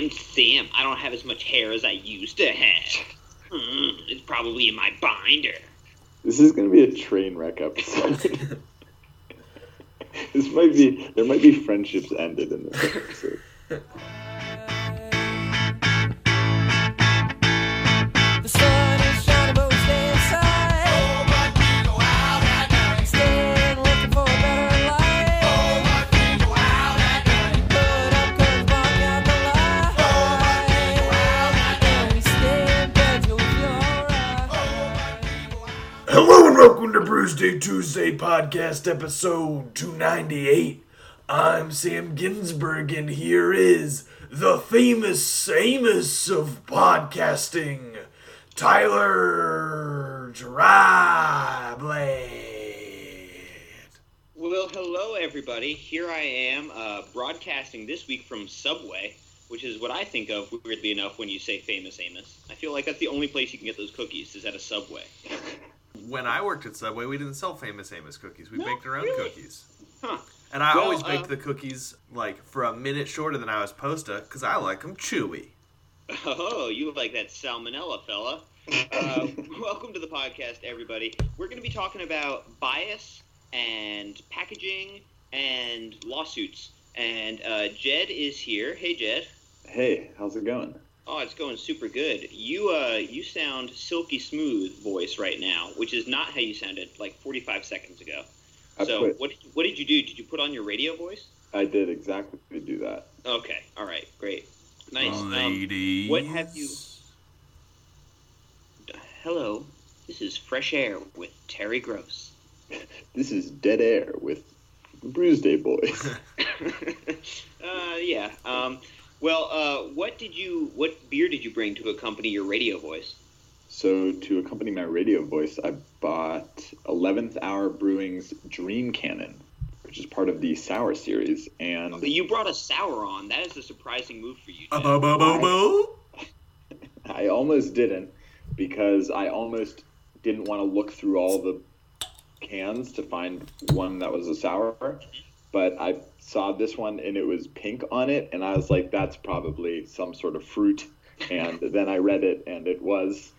I'm Sam. I don't have as much hair as I used to have. Hmm, it's probably in my binder. This is going to be a train wreck episode. this might be there might be friendships ended in this episode. welcome to Bruce Day Tuesday podcast episode 298. I'm Sam Ginsburg, and here is the famous Amos of podcasting, Tyler Dryblade. Well, hello everybody. Here I am, uh, broadcasting this week from Subway, which is what I think of weirdly enough when you say famous Amos. I feel like that's the only place you can get those cookies is at a Subway. When I worked at Subway, we didn't sell Famous Amos cookies. We No, baked our own really? cookies. Huh. And I Well, always baked uh, the cookies like for a minute shorter than I was supposed to because I like them chewy. Oh, you like that salmonella, fella. Uh, welcome to the podcast, everybody. We're going to be talking about bias and packaging and lawsuits. And uh, Jed is here. Hey, Jed. Hey, how's it going? Oh, it's going super good. You uh, you sound silky smooth voice right now, which is not how you sounded like 45 seconds ago. I so put- what did you, what did you do? Did you put on your radio voice? I did exactly do that. Okay, all right, great, nice. Um, Ladies. what have you- hello, this is Fresh Air with Terry Gross. This is Dead Air with Bruce Day Boys. uh, yeah. Um, well, uh, what did you what beer did you bring to accompany your radio voice? so to accompany my radio voice, I bought 11th Hour Brewing's Dream Cannon, which is part of the Sour series, and You brought a sour on. That is a surprising move for you. Jed. Bo-bo-bo-bo. I almost didn't because I almost didn't want to look through all the cans to find one that was a sour. But I saw this one and it was pink on it, and I was like, that's probably some sort of fruit. And then I read it and it was.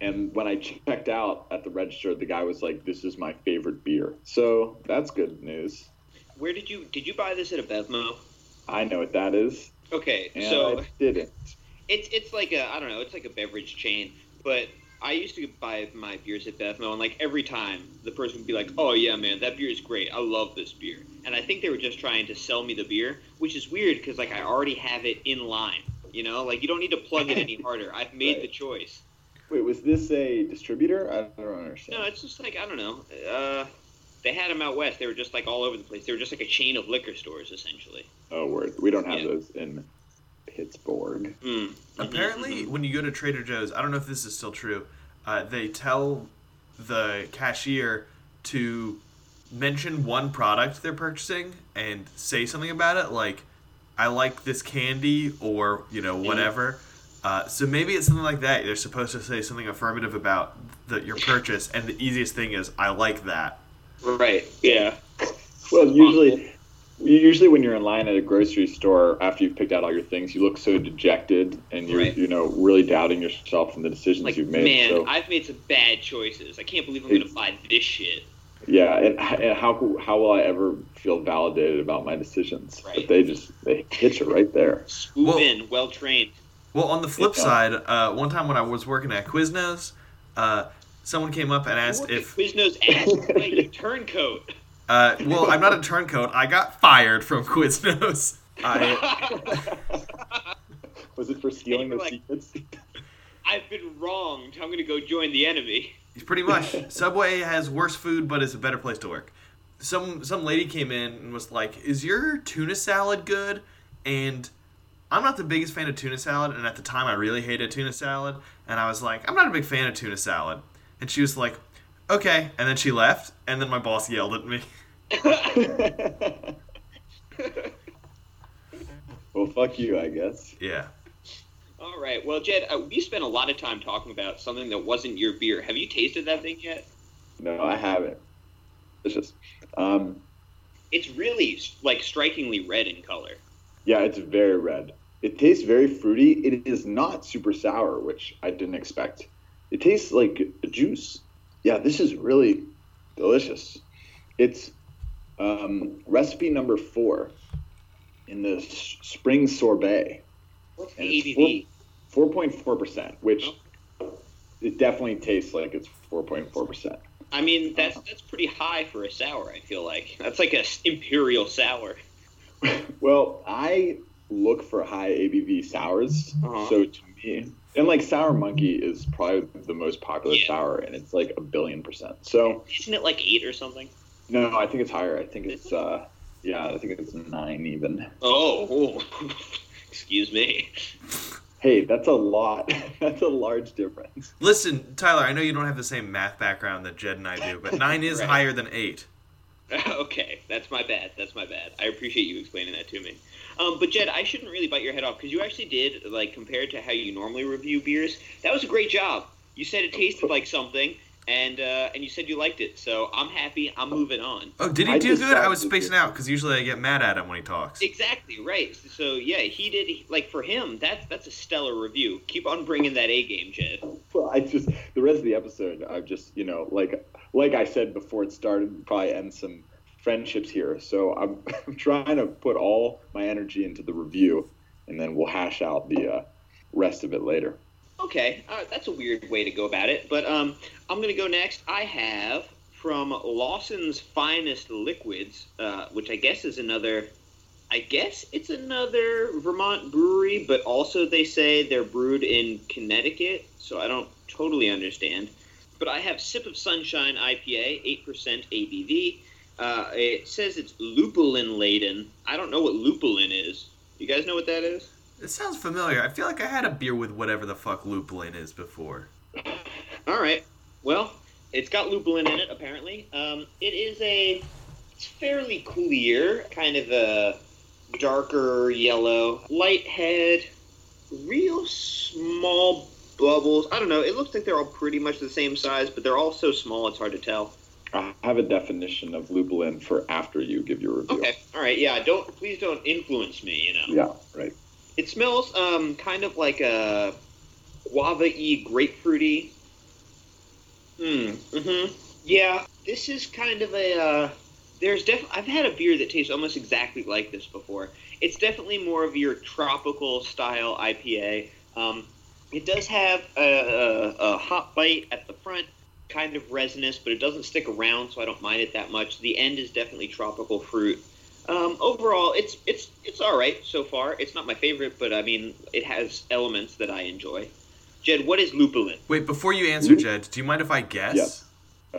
And when I checked out at the register, the guy was like, this is my favorite beer. So that's good news. Where did you did you buy this at a Bevmo? I know what that is. Okay, And so I didn't. it's it's like a I don't know, it's like a beverage chain, but I used to buy my beers at Bevmo, and like every time the person would be like, "Oh yeah, man, that beer is great. I love this beer," and I think they were just trying to sell me the beer, which is weird because like I already have it in line. You know, like you don't need to plug it any harder. I've made Right. the choice. Wait, was this a distributor? I don't understand. No, it's just like I don't know. Uh, they had them out west. They were just like all over the place. They were just like a chain of liquor stores essentially. Oh, word. We don't have Yeah. those in Pittsburgh. Mm. Apparently, when you go to Trader Joe's, I don't know if this is still true. Uh, they tell the cashier to mention one product they're purchasing and say something about it, like "I like this candy" or you know whatever. Uh, so maybe it's something like that. They're supposed to say something affirmative about the, your purchase, and the easiest thing is "I like that." Right. Yeah. Well, usually, usually when you're in line at a grocery store after you've picked out all your things, you look so dejected and you're Right. you know really doubting yourself and the decisions Like, you've made. man, so, I've made some bad choices. I can't believe I'm going to buy this shit. yeah, and, and how how will I ever feel validated about my decisions? Right. But they just they hit you right there. Swoop Well- in, well trained. Well, on the flip Yeah. side, uh, one time when I was working at Quiznos, uh, someone came up and asked if Quiznos ass like you turncoat. Uh, well, I'm not a turncoat. I got fired from Quiznos. I, Was it for stealing You're the like- secrets? I've been wronged. I'm going to go join the enemy. pretty much. Subway has worse food, but it's a better place to work. Some some lady came in and was like, "Is your tuna salad good?" And I'm not the biggest fan of tuna salad, and at the time I really hated tuna salad, and I was like, "I'm not a big fan of tuna salad." And she was like, "Okay," and then she left, and then my boss yelled at me. well, fuck you, I guess. Yeah. All right. Well, Jed, uh, we spent a lot of time talking about something that wasn't your beer. Have you tasted that thing yet? No, I haven't. It's just, um, It's really like strikingly red in color. yeah, it's very red. It tastes very fruity. It is not super sour, which I didn't expect. It tastes like a juice. Yeah, this is really delicious. It's um, recipe number four in the s- spring sorbet. What's the And it's ABV? Four point four percent, which it definitely tastes like it's four point four percent. I mean, that's that's pretty high for a sour. I feel like that's like a imperial sour. Well, I look for high ABV sours, Uh-huh. so to me, and like Sour Monkey is probably the most popular Yeah. sour, and it's like a billion percent. So Isn't it like eight or something? no, I think it's higher. I think it's uh, yeah, I think it's nine even. Oh, excuse me. Hey, that's a lot. that's a large difference. Listen, Tyler, I know you don't have the same math background that Jed and I do, but nine is Right. higher than eight. okay, that's my bad. That's my bad. I appreciate you explaining that to me. Um, but Jed, I shouldn't really bite your head off because you actually did like compared to how you normally review beers. That was a great job. You said it tasted like something, and uh, and you said you liked it. So I'm happy. I'm moving on. Oh, did he I do just good? I was spacing the- out because usually I get mad at him when he talks. Exactly right. So yeah, he did. Like for him, that's that's a stellar review. Keep on bringing that A game, Jed. Well, I just the rest of the episode, I've just you know like like I said before it started, probably end some friendships here. So I'm, I'm trying to put all my energy into the review, and then we'll hash out the uh, rest of it later. Okay, uh, that's a weird way to go about it, but um, I'm gonna go next. I have from Lawson's Finest Liquids, uh, which I guess is another. I guess it's another Vermont brewery, but also they say they're brewed in Connecticut, so I don't totally understand. But I have Sip of Sunshine IPA, eight percent ABV. Uh, it says it's lupulin laden. I don't know what lupulin is. You guys know what that is? It sounds familiar. I feel like I had a beer with whatever the fuck lupulin is before. All right. Well, it's got lupulin in it, apparently. Um, it is a it's fairly clear, kind of a darker yellow, light head, real small bubbles. I don't know. It looks like they're all pretty much the same size, but they're all so small it's hard to tell. I have a definition of lupulin for after you give your review. Okay. All right. Yeah. Don't please don't influence me. You know. Yeah, right. It smells um kind of like a guava-y grapefruity. Hmm. Mm-hmm. Yeah. This is kind of a. Uh, there's def. I've had a beer that tastes almost exactly like this before. It's definitely more of your tropical style IPA. Um, it does have a, a, a hot bite at the front, kind of resinous, but it doesn't stick around, so I don't mind it that much. The end is definitely tropical fruit. Um, overall, it's it's it's all right so far. It's not my favorite, but I mean, it has elements that I enjoy. Jed, what is lupulin? Wait, before you answer, Jed, do you mind if I guess? Yes.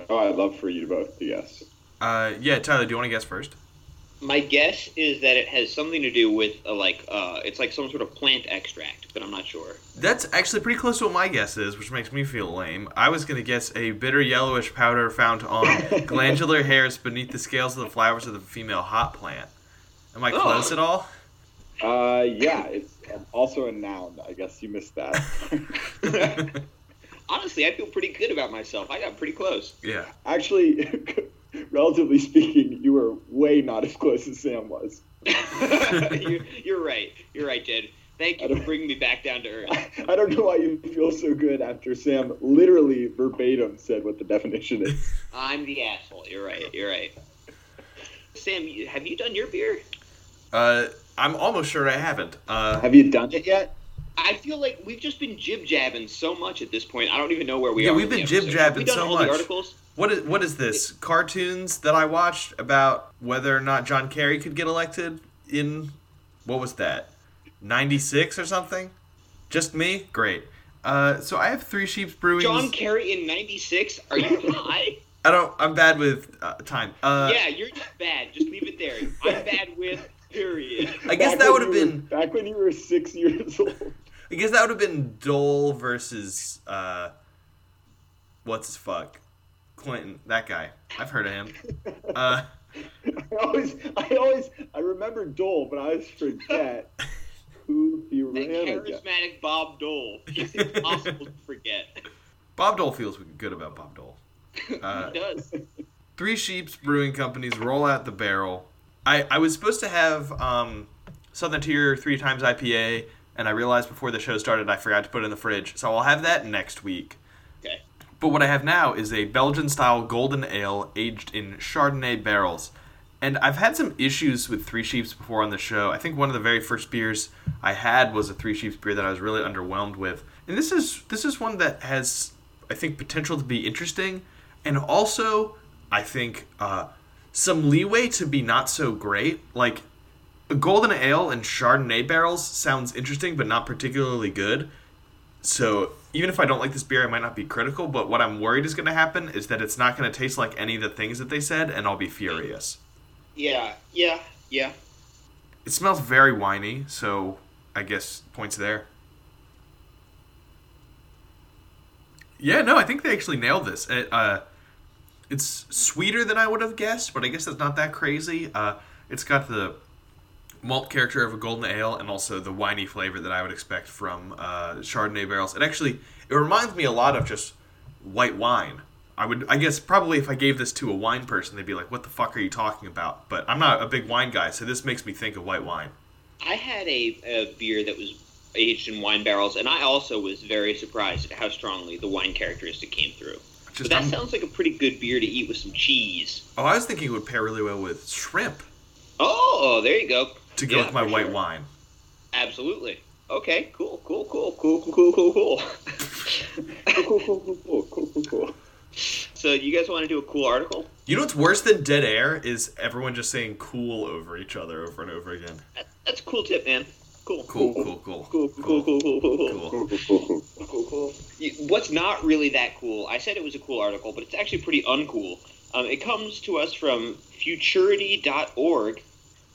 Oh, I'd love for you both to guess. Uh, yeah, Tyler, do you want to guess first? My guess is that it has something to do with uh, like uh, it's like some sort of plant extract, but I'm not sure. That's actually pretty close to what my guess is, which makes me feel lame. I was going to guess a bitter yellowish powder found on glandular hairs beneath the scales of the flowers of the female hop plant. Am I Oh. close at all? Uh, yeah, it's also a noun. I guess you missed that. Honestly, I feel pretty good about myself. I got pretty close. yeah. Actually, relatively speaking, you were way not as close as Sam was. you're, you're right. You're right, Jed. Thank you for bringing me back down to earth. I don't know why you feel so good after Sam literally verbatim said what the definition is. I'm the asshole. You're right. You're right. Sam, have you done your beer? Uh, I'm almost sure I haven't. Uh, Have you done it yet? I feel like we've just been jib jabbing so much at this point. I don't even know where we Yeah, are. Yeah, we've been episode. jib-jabbing Have we done so all much. The articles. what is what is this? Cartoons that I watched about whether or not John Kerry could get elected in what was that? 96 or something? Just me? Great. Uh, so I have Three Sheeps Brewing. John Kerry in '96. Are you high? I don't. I'm bad with uh, time. Uh, yeah, you're just bad. Just leave it there. I'm bad with. Period. I guess Back that would have been. back when you were six years old. I guess that would have been Dole versus uh, what's his fuck, Clinton. That guy. I've heard of him. Uh, I always, I always, I remember Dole, but I always forget who he That ran against. charismatic Bob Dole. It's impossible to forget. Bob Dole feels good about Bob Dole. Uh, He does. Three Sheeps Brewing Companies roll out the barrel. I, I was supposed to have um, Southern Tier three times IPA and I realized before the show started I forgot to put it in the fridge. So I'll have that next week. Okay. But what I have now is a Belgian style golden ale aged in Chardonnay barrels. And I've had some issues with Three Sheeps before on the show. I think one of the very first beers I had was a Three Sheeps beer that I was really underwhelmed with. And this is this is one that has I think potential to be interesting and also I think uh, some leeway to be not so great. Like golden ale and Chardonnay barrels sounds interesting but not particularly good. So even if I don't like this beer, I might not be critical. But what I'm worried is going to happen is that it's not going to taste like any of the things that they said, and I'll be furious. Yeah, yeah, yeah. It smells very winey, so I guess points there. Yeah, no, I think they actually nailed this. It, uh, it's sweeter than I would have guessed, but I guess that's not that crazy. Uh, it's got the malt character of a golden ale and also the winey flavor that I would expect from uh, Chardonnay barrels. It actually it reminds me a lot of just white wine. I would I guess probably if I gave this to a wine person, they'd be like, "What the fuck are you talking about?" But I'm not a big wine guy, so this makes me think of white wine. I had a, a beer that was aged in wine barrels, and I also was very surprised at how strongly the wine characteristic came through. Just that I'm- sounds like a pretty good beer to eat with some cheese. Oh, I was thinking it would pair really well with shrimp Oh, there you go. To go Yeah, with my white sure. wine. Absolutely. Okay, cool, cool, cool, cool, cool, cool, cool, cool. Cool, cool, cool, cool, cool, cool, cool. so you guys want to do a cool article? You know what's worse than dead air is everyone just saying "cool" over each other over and over again. That, that's a cool tip, man. Cool. Cool, cool, cool, Cool, cool, cool, cool, cool, cool. cool. Cool, cool, cool, cool. Cool, cool. You- What's not really that cool? I said it was a cool article, but it's actually pretty uncool. Um, it comes to us from futurity.org,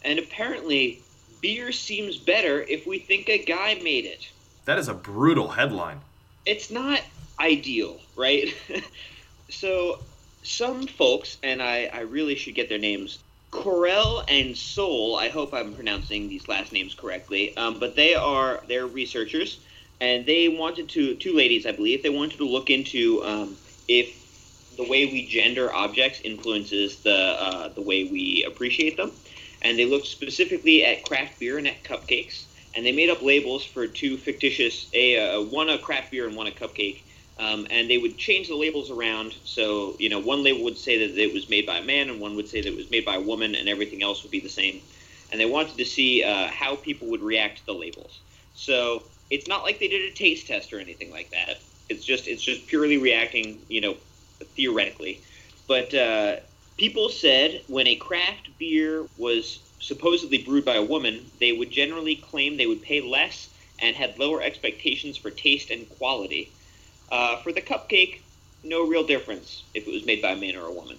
and apparently, beer seems better if we think a guy made it. That is a brutal headline. It's not ideal, right? so, some folks, and I, I really should get their names, Corel and Soul. I hope I'm pronouncing these last names correctly. Um, but they are they're researchers, and they wanted to two ladies, I believe, they wanted to look into um, if the way we gender objects influences the uh, the way we appreciate them. And they looked specifically at craft beer and at cupcakes, and they made up labels for two fictitious a uh, one a craft beer and one a cupcake. Um, and they would change the labels around. So, you know, one label would say that it was made by a man, and one would say that it was made by a woman, and everything else would be the same. And they wanted to see uh, how people would react to the labels. So it's not like they did a taste test or anything like that. It's just it's just purely reacting, you know, theoretically. But uh, people said when a craft beer was supposedly brewed by a woman, they would generally claim they would pay less and had lower expectations for taste and quality. Uh, for the cupcake, no real difference if it was made by a man or a woman.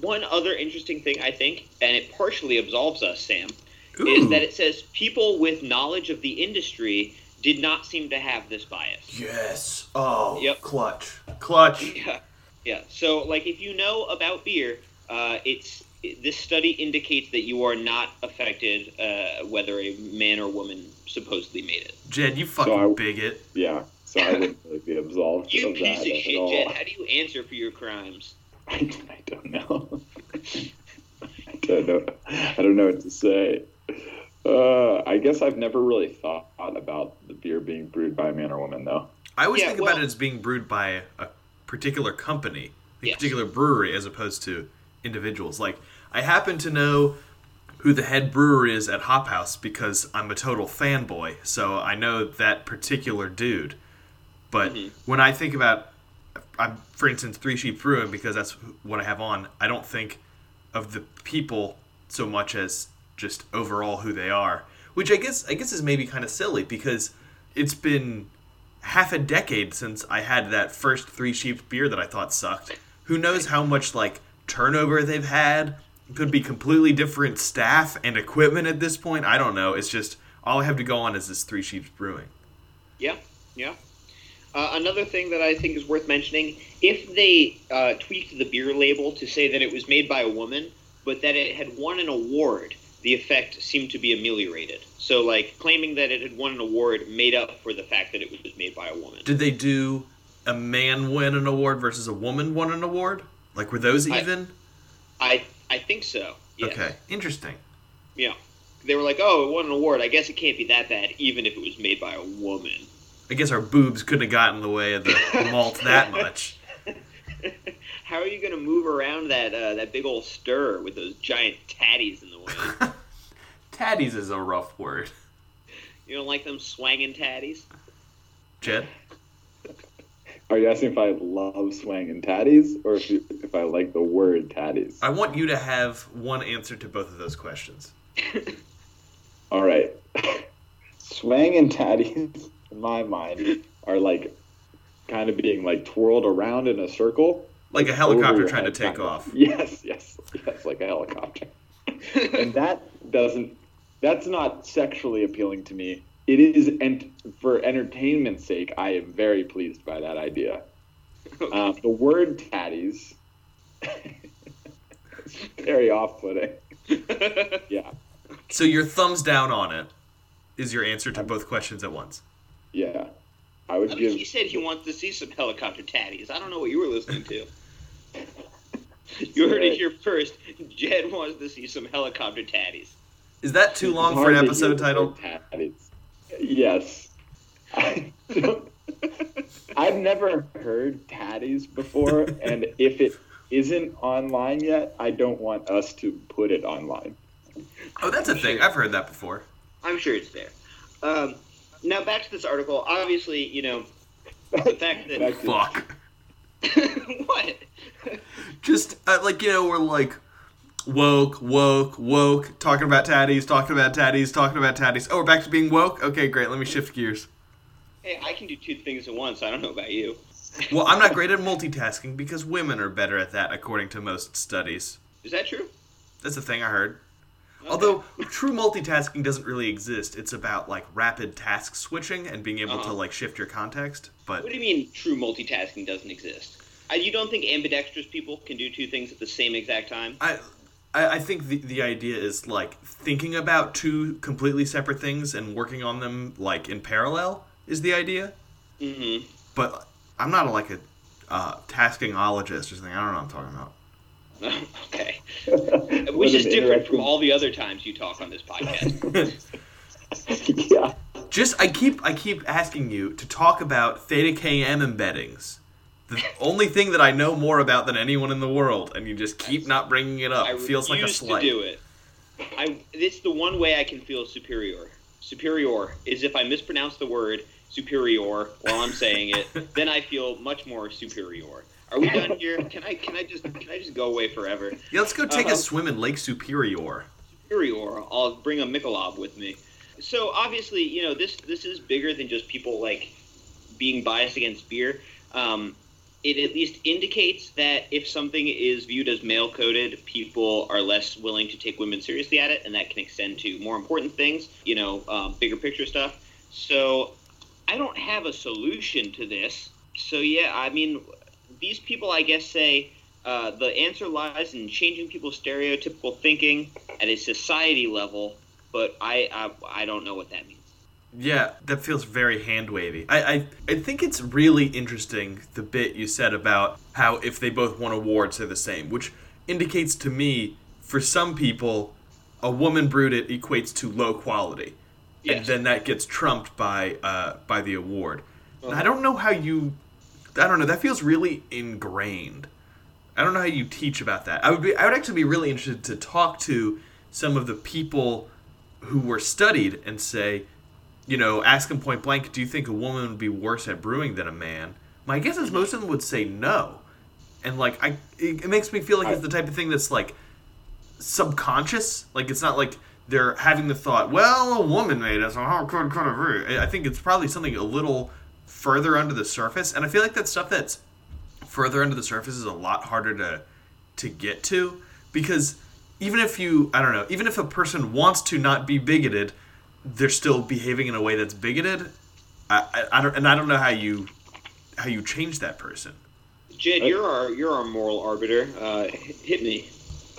One other interesting thing, I think, and it partially absolves us, Sam, is that it says people with knowledge of the industry did not seem to have this bias. Yes. Oh, Yep. clutch. Clutch. Yeah, yeah. So, like, if you know about beer, uh, it's this study indicates that you are not affected uh, whether a man or woman supposedly made it. Jed, you fucking I- bigot. Yeah, so I wouldn't really be absolved You of piece that of at shit, all. Jed. How do you answer for your crimes? I, I don't know. I don't know. I don't know what to say. Uh, I guess I've never really thought about the beer being brewed by a man or woman, though. I always Yeah, think well- about it as being brewed by a particular company, a Yes. particular brewery, as opposed to individuals. Like, I happen to know who the head brewer is at Hop House because I'm a total fanboy, so I know that particular dude. But Mhm. when I think about, I'm, for instance, Three Sheep Brewing, because that's what I have on, I don't think of the people so much as just overall who they are, which I guess I guess is maybe kind of silly because it's been half a decade since I had that first Three Sheep beer that I thought sucked. Who knows how much like turnover they've had? Could be completely different staff and equipment at this point. I don't know. It's just all I have to go on is this Three Sheeps Brewing. Yeah, yeah. Uh, another thing that I think is worth mentioning: if they uh, tweaked the beer label to say that it was made by a woman, but that it had won an award, the effect seemed to be ameliorated. So, like claiming that it had won an award made up for the fact that it was made by a woman. Did they do a man win an award versus a woman won an award? Like were those I- even? I I think so. Yes. Okay, interesting. Yeah. they were like, "Oh, it won an award. I guess it can't be that bad, even if it was made by a woman." I guess our boobs couldn't have gotten in the way of the malt that much. How are you gonna move around that uh, that big old stir with those giant tatties in the way? Tatties is a rough word. you don't like them swanging tatties? Jed? Are you asking if I love swang and tatties or if, you, if I like the word tatties? I want you to have one answer to both of those questions. All right. swang and tatties, in my mind, are like kind of being like twirled around in a circle. Like a helicopter trying to take of. off. Yes, yes, yes, like a helicopter. and that doesn't that's not sexually appealing to me it is and for entertainment's sake i am very pleased by that idea uh, the word tatties is very off-putting yeah So your thumbs down on it is your answer to both questions at once. yeah i would I mean, give he said he wants to see some helicopter tatties. I don't know what you were listening to. you heard it here first. Jed wants to see some helicopter tatties. Is that too long for an episode title? tatties yes I don't- i've never heard tatties before and if it isn't online yet i don't want us to put it online Oh, that's a thing. I've heard that before. I'm sure it's there. Um, now back to this article. Obviously, you know the fact that Fuck. what? Just uh, like you know, we're like woke, woke, woke, talking about tatties, talking about tatties, talking about tatties. Oh, we're back to being woke. Okay, great. Let me shift gears. Hey, I can do two things at once. I don't know about you. Well, I'm not great at multitasking because women are better at that, according to most studies. Is that true? That's a thing I heard. Okay. Although true multitasking doesn't really exist. It's about like rapid task switching and being able to Uh-huh. like shift your context. But What do you mean true multitasking doesn't exist? Uh, you don't think ambidextrous people can do two things at the same exact time? I, I I think the the idea is like thinking about two completely separate things and working on them like in parallel is the idea. Mm-hmm. But I'm not like a uh, taskingologist or something. I don't know what I'm talking about. okay. Which is different from all the other times you talk on this podcast. yeah Just I keep I keep asking you to talk about theta KM embeddings. The only thing that I know more about than anyone in the world, and you just keep not bringing it up. I It feels like a slight. to do it. I. It's the one way I can feel superior. Superior is if I mispronounce the word superior while I'm saying it, then I feel much more superior. Are we done here? Can I? Can I just? Can I just go away forever? Yeah, let's go take Uh-huh. a swim in Lake Superior. superior. I'll bring a Michelob with me. So obviously, you know this this is bigger than just people like being biased against beer. Um, it at least indicates that if something is viewed as male coded, people are less willing to take women seriously at it, and that can extend to more important things. You know, um, bigger picture stuff. So I don't have a solution to this. So yeah, I mean, these people, I guess, say uh, the answer lies in changing people's stereotypical thinking at a society level, but I I, I don't know what that means. Yeah, that feels very hand wavy. I, I I think it's really interesting the bit you said about how if they both won awards they're the same, which indicates to me for some people a woman brewed it equates to low quality, and then that gets trumped by uh, by the award. And I Uh-huh. don't know how you, I don't know. That feels really ingrained. I don't know how you teach about that. I would be I would actually be really interested to talk to some of the people who were studied and say, you know, ask them point blank, do you think a woman would be worse at brewing than a man? My guess is most of them would say no. And like I it, it makes me feel like it's the type of thing that's like subconscious. Like it's not like they're having the thought, well, a woman made us. how could could be? I think it's probably something a little further under the surface, and I feel like that stuff that's further under the surface is a lot harder to to get to because even if you I don't know, even if a person wants to not be bigoted, they're still behaving in a way that's bigoted. I, I, I don't and I don't know how you how you change that person. Jed, you're our you're our moral arbiter. Uh, hit me.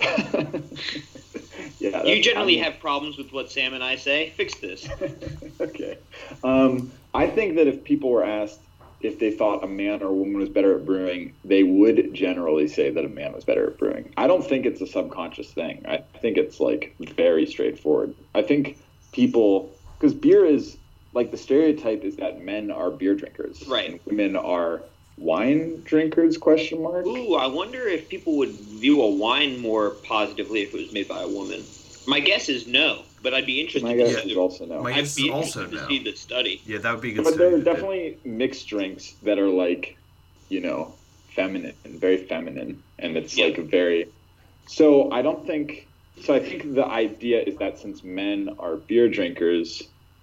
yeah You generally I'm- have problems with what Sam and I say. Fix this. okay. Um, I think that if people were asked if they thought a man or a woman was better at brewing, they would generally say that a man was better at brewing. I don't think it's a subconscious thing. I think it's like very straightforward. I think people because beer is like the stereotype is that men are beer drinkers, Right. And women are wine drinkers? Question mark. Ooh, I wonder if people would view a wine more positively if it was made by a woman. My guess is no, but I'd be interested My to guess see is the, also no. My I'd be is also interested to see the study. Yeah, that would be good. But there are study to do. definitely mixed drinks that are like, you know, feminine, and very feminine, and it's Yeah. like a very. So I don't think. So I think the idea is that since men are beer drinkers,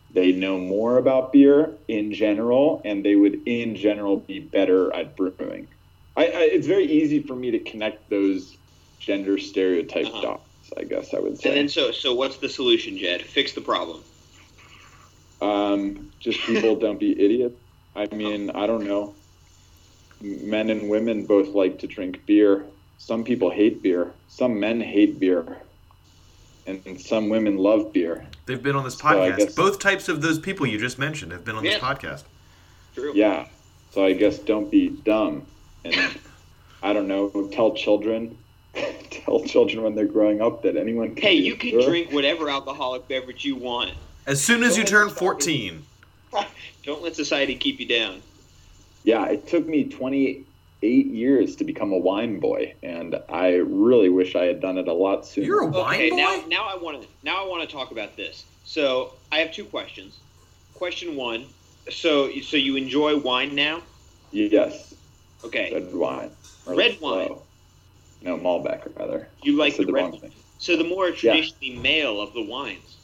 they know more about beer in general, and they would in general be better at brewing. I, I it's very easy for me to connect those gender stereotype Uh-huh. dots. I guess I would say. And then so so what's the solution, Jed? Fix the problem. Um, just people don't be idiots. I mean, I don't know. Men and women both like to drink beer. Some people hate beer. Some men hate beer. And, and some women love beer. They've been on this So podcast. guess- Both types of those people you just mentioned have been on this podcast. True. Yeah. So I guess don't be dumb. And I don't know, tell children tell children when they're growing up that anyone can Hey, you can beer. drink whatever alcoholic beverage you want. As soon as you Don't turn let 14, Don't let society keep you down. Yeah, it took me 28 years to become a wine boy, and I really wish I had done it a lot sooner. you're a wine okay, boy. now now I want to now I want to talk about this. So I have two questions. Question one. So so you enjoy wine now? Yes, Okay. red wine. Red wine. Slow. No, Malbec, rather. You like said the red wine. So the more traditionally male of the wines.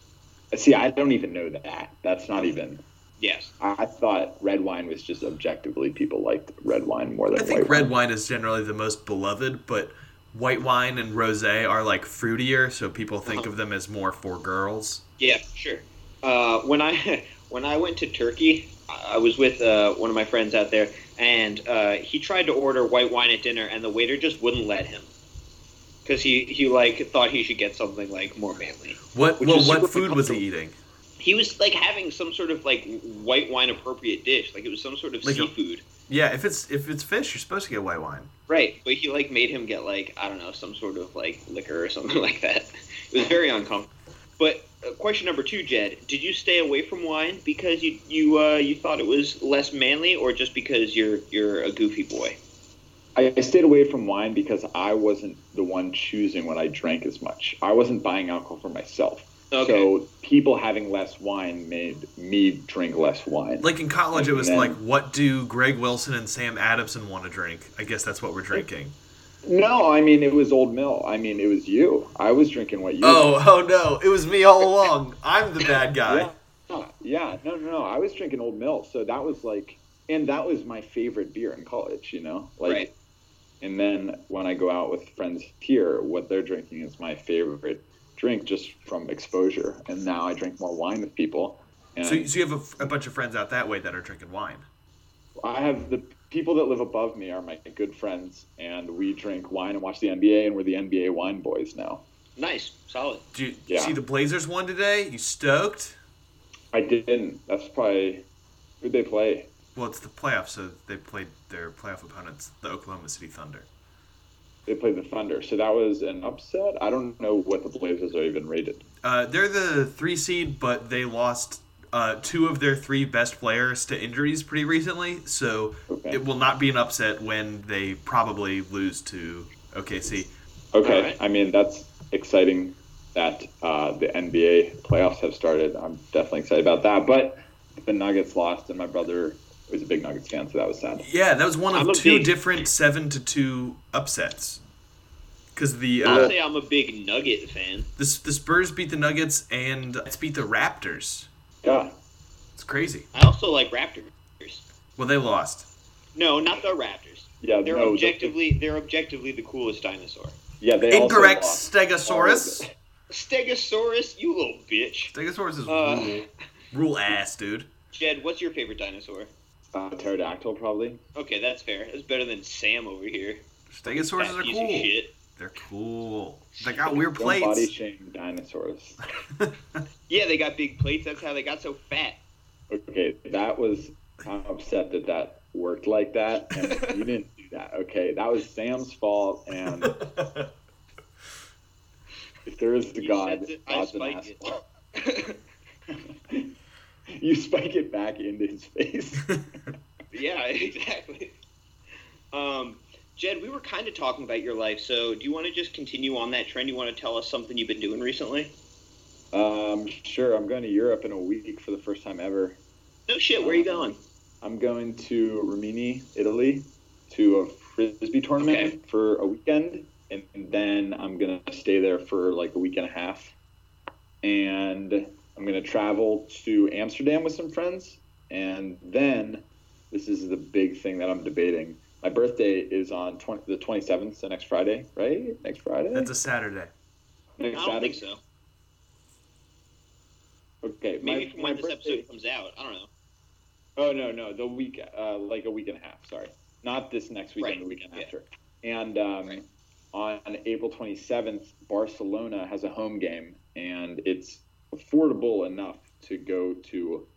See, I don't even know that. That's not even. Yes. I I thought red wine was just objectively people liked red wine more than I think white red wine. wine is generally the most beloved, but white wine and rosé are like fruitier, so people think Uh-huh. of them as more for girls. Yeah, sure. Uh, when I when I went to Turkey, I was with uh, one of my friends out there, and uh, he tried to order white wine at dinner, and the waiter just wouldn't let him because he he like thought he should get something like more manly. What well, what food was he eating? He was like having some sort of like white wine appropriate dish, like it was some sort of Like a- seafood. Yeah, if it's if it's fish, you're supposed to get white wine. Right, but he like made him get like I don't know some sort of like liquor or something like that. It was very uncomfortable. But uh, question number two, Jed, did you stay away from wine because you you uh, you thought it was less manly, or just because you're you're a goofy boy? I I stayed away from wine because I wasn't the one choosing when I drank as much. I wasn't buying alcohol for myself. Okay. So people having less wine made me drink less wine. Like in college, it was And like, what do Greg Wilson and Sam Adamson want to drink? I guess that's what we're drinking. No, I mean it was Old Mill. I mean it was you. I was drinking what you. Oh, oh no, it was me all along. I'm the bad guy. Yeah, yeah, no, no, no. I was drinking Old Mill, so that was like, and that was my favorite beer in college. You know, like, Right. and then when I go out with friends here, what they're drinking is my favorite drink, just from exposure. And now I drink more wine with people. And So, so you have a, a bunch of friends out that way that are drinking wine. I have the people that live above me are my good friends, and we drink wine and watch the NBA, and we're the NBA wine boys now. Nice, solid. Do you Yeah. see the Blazers won today? You stoked? I didn't. That's probably who'd they play? Well, it's the playoffs, so they played their playoff opponents, the Oklahoma City Thunder. They played the Thunder, so that was an upset. I don't know what the Blazers are even rated. Uh, they're the three seed, but they lost uh, two of their three best players to injuries pretty recently, so Okay. it will not be an upset when they probably lose to OKC. Okay, Alright. I mean that's exciting that uh, the NBA playoffs have started. I'm definitely excited about that. But the Nuggets lost, and my brother was a big Nuggets fan, so that was sad. Yeah, that was one I'm of two big- different seven to two upsets. Because the I'll uh, say I'm a big Nugget fan. the the Spurs beat the Nuggets and let's beat the Raptors. Yeah, It's crazy. I also like Raptors. Well, they lost. No, not the Raptors. yeah. They're no, the- objectively they're objectively the coolest dinosaur. yeah, they also Incorrect, lost. Stegosaurus. Stegosaurus, you little bitch. Stegosaurus is Uh, rule, rule ass, dude. Jed, what's your favorite dinosaur? Uh, pterodactyl, probably. Okay, that's fair. That's better than Sam over here. Stegosaurus Fat are cool. shit. They're cool. They got weird Don't body shame dinosaurs. Yeah, they got big plates. That's how they got so fat. Okay, that was. I'm upset that that worked like that, and you didn't do that. Okay, that was Sam's fault, and if there is a You God, I God's an asshole. You spike it back into his face. yeah, exactly. Um, Jed, we were kind of talking about your life, so do you want to just continue on that trend? You want to tell us something you've been doing recently? um, sure, I'm going to Europe in a week for the first time ever. No shit. Where are you going? I'm going to Rimini, Italy, to a frisbee tournament Okay. for a weekend, and then I'm gonna stay there for like a week and a half, and I'm gonna travel to Amsterdam with some friends, and then this is the big thing that I'm debating. My birthday is on 20, the 27th, so next Friday, right? Next Friday. That's a Saturday. I next don't Saturday. think so. Okay, Maybe my, from when this birthday- episode comes out. I don't know. Oh no, no, the week, uh, like a week and a half. Sorry, not this next weekend, Right, the weekend yeah. after. And um, Right. on April 27th, Barcelona has a home game, and it's affordable enough to go to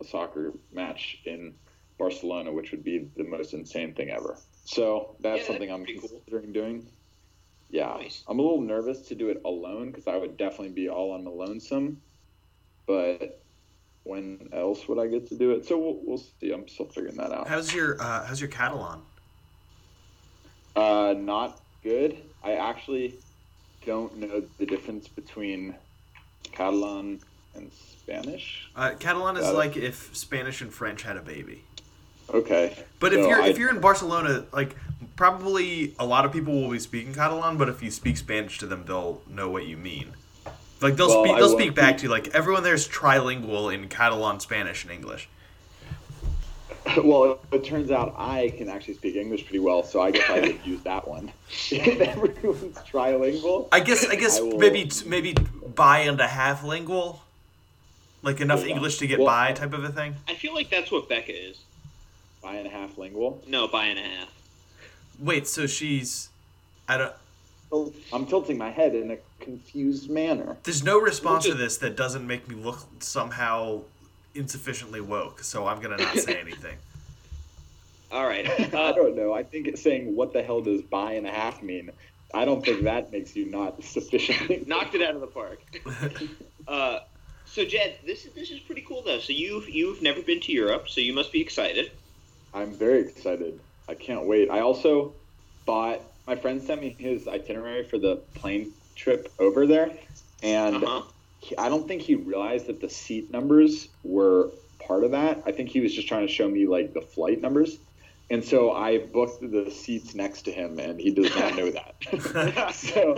a soccer match in Barcelona, which would be the most insane thing ever. So that's Yeah, something I'm pretty cool. considering doing. Yeah, Nice. I'm a little nervous to do it alone because I would definitely be all on my lonesome. But when else would I get to do it? So we'll, we'll see. I'm still figuring that out. How's your uh, How's your Catalan? Uh, not good. I actually don't know the difference between Catalan and Spanish. Uh, Catalan is Got it. like if Spanish and French had a baby. Okay. But if So you're I- if you're in Barcelona, like probably a lot of people will be speaking Catalan, but if you speak Spanish to them, they'll know what you mean. Like they'll Well, speak they'll speak back to you. Like everyone there's trilingual in Catalan, Spanish, and English. well, it turns out I can actually speak English pretty well, so I guess I would use that one. if everyone's trilingual. I guess I guess I will- maybe maybe bi and a half lingual, like enough Yeah. English to get Well- by type of a thing. I feel like that's what Becca is. By and a half lingual. No, by and a half. Wait, so she's I don't. I'm tilting my head in a confused manner. There's no response to this that doesn't make me look somehow insufficiently woke, so I'm gonna not say anything. All right. I Uh, don't know. I think it's saying what the hell does by and a half mean? I don't think that makes you not sufficiently. knocked it out of the park. uh, so Jed, this is this is pretty cool though. So you've you've never been to Europe, so you must be excited. I'm very excited. I can't wait. I also bought. My friend sent me his itinerary for the plane trip over there, and Uh huh. he, I don't think he realized that the seat numbers were part of that. I think he was just trying to show me like the flight numbers. And so I booked the seats next to him, and he does not know that. so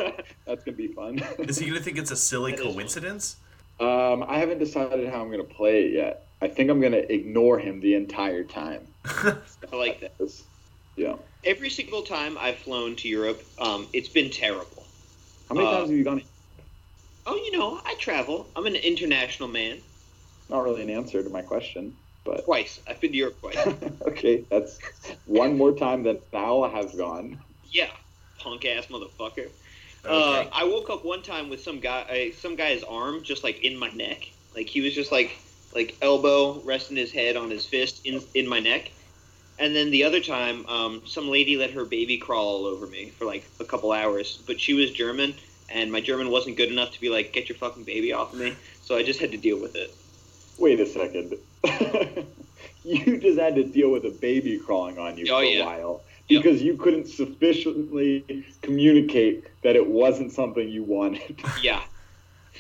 that's gonna be fun. Is he gonna think it's a silly That is fun. coincidence? Um, I haven't decided how I'm gonna play it yet. I think I'm gonna ignore him the entire time. I like that. 'Cause, Yeah. Every single time I've flown to Europe, um, it's been terrible. How many Uh, times have you gone? Oh, you know, I travel. I'm an international man. Not really an answer to my question, but Twice. I've been to Europe twice. okay, that's one more time than Val has gone. yeah, punk ass motherfucker. Uh, I woke up one time with some guy, uh, some guy's arm just like in my neck. Like he was just like, like elbow resting his head on his fist in in my neck. And then the other time, um, some lady let her baby crawl all over me for like a couple hours. But she was German, and my German wasn't good enough to be like, get your fucking baby off of me. So I just had to deal with it. Wait a second. you just had to deal with a baby crawling on you Oh, for yeah. a while Yep. because you couldn't sufficiently communicate that it wasn't something you wanted. Yeah.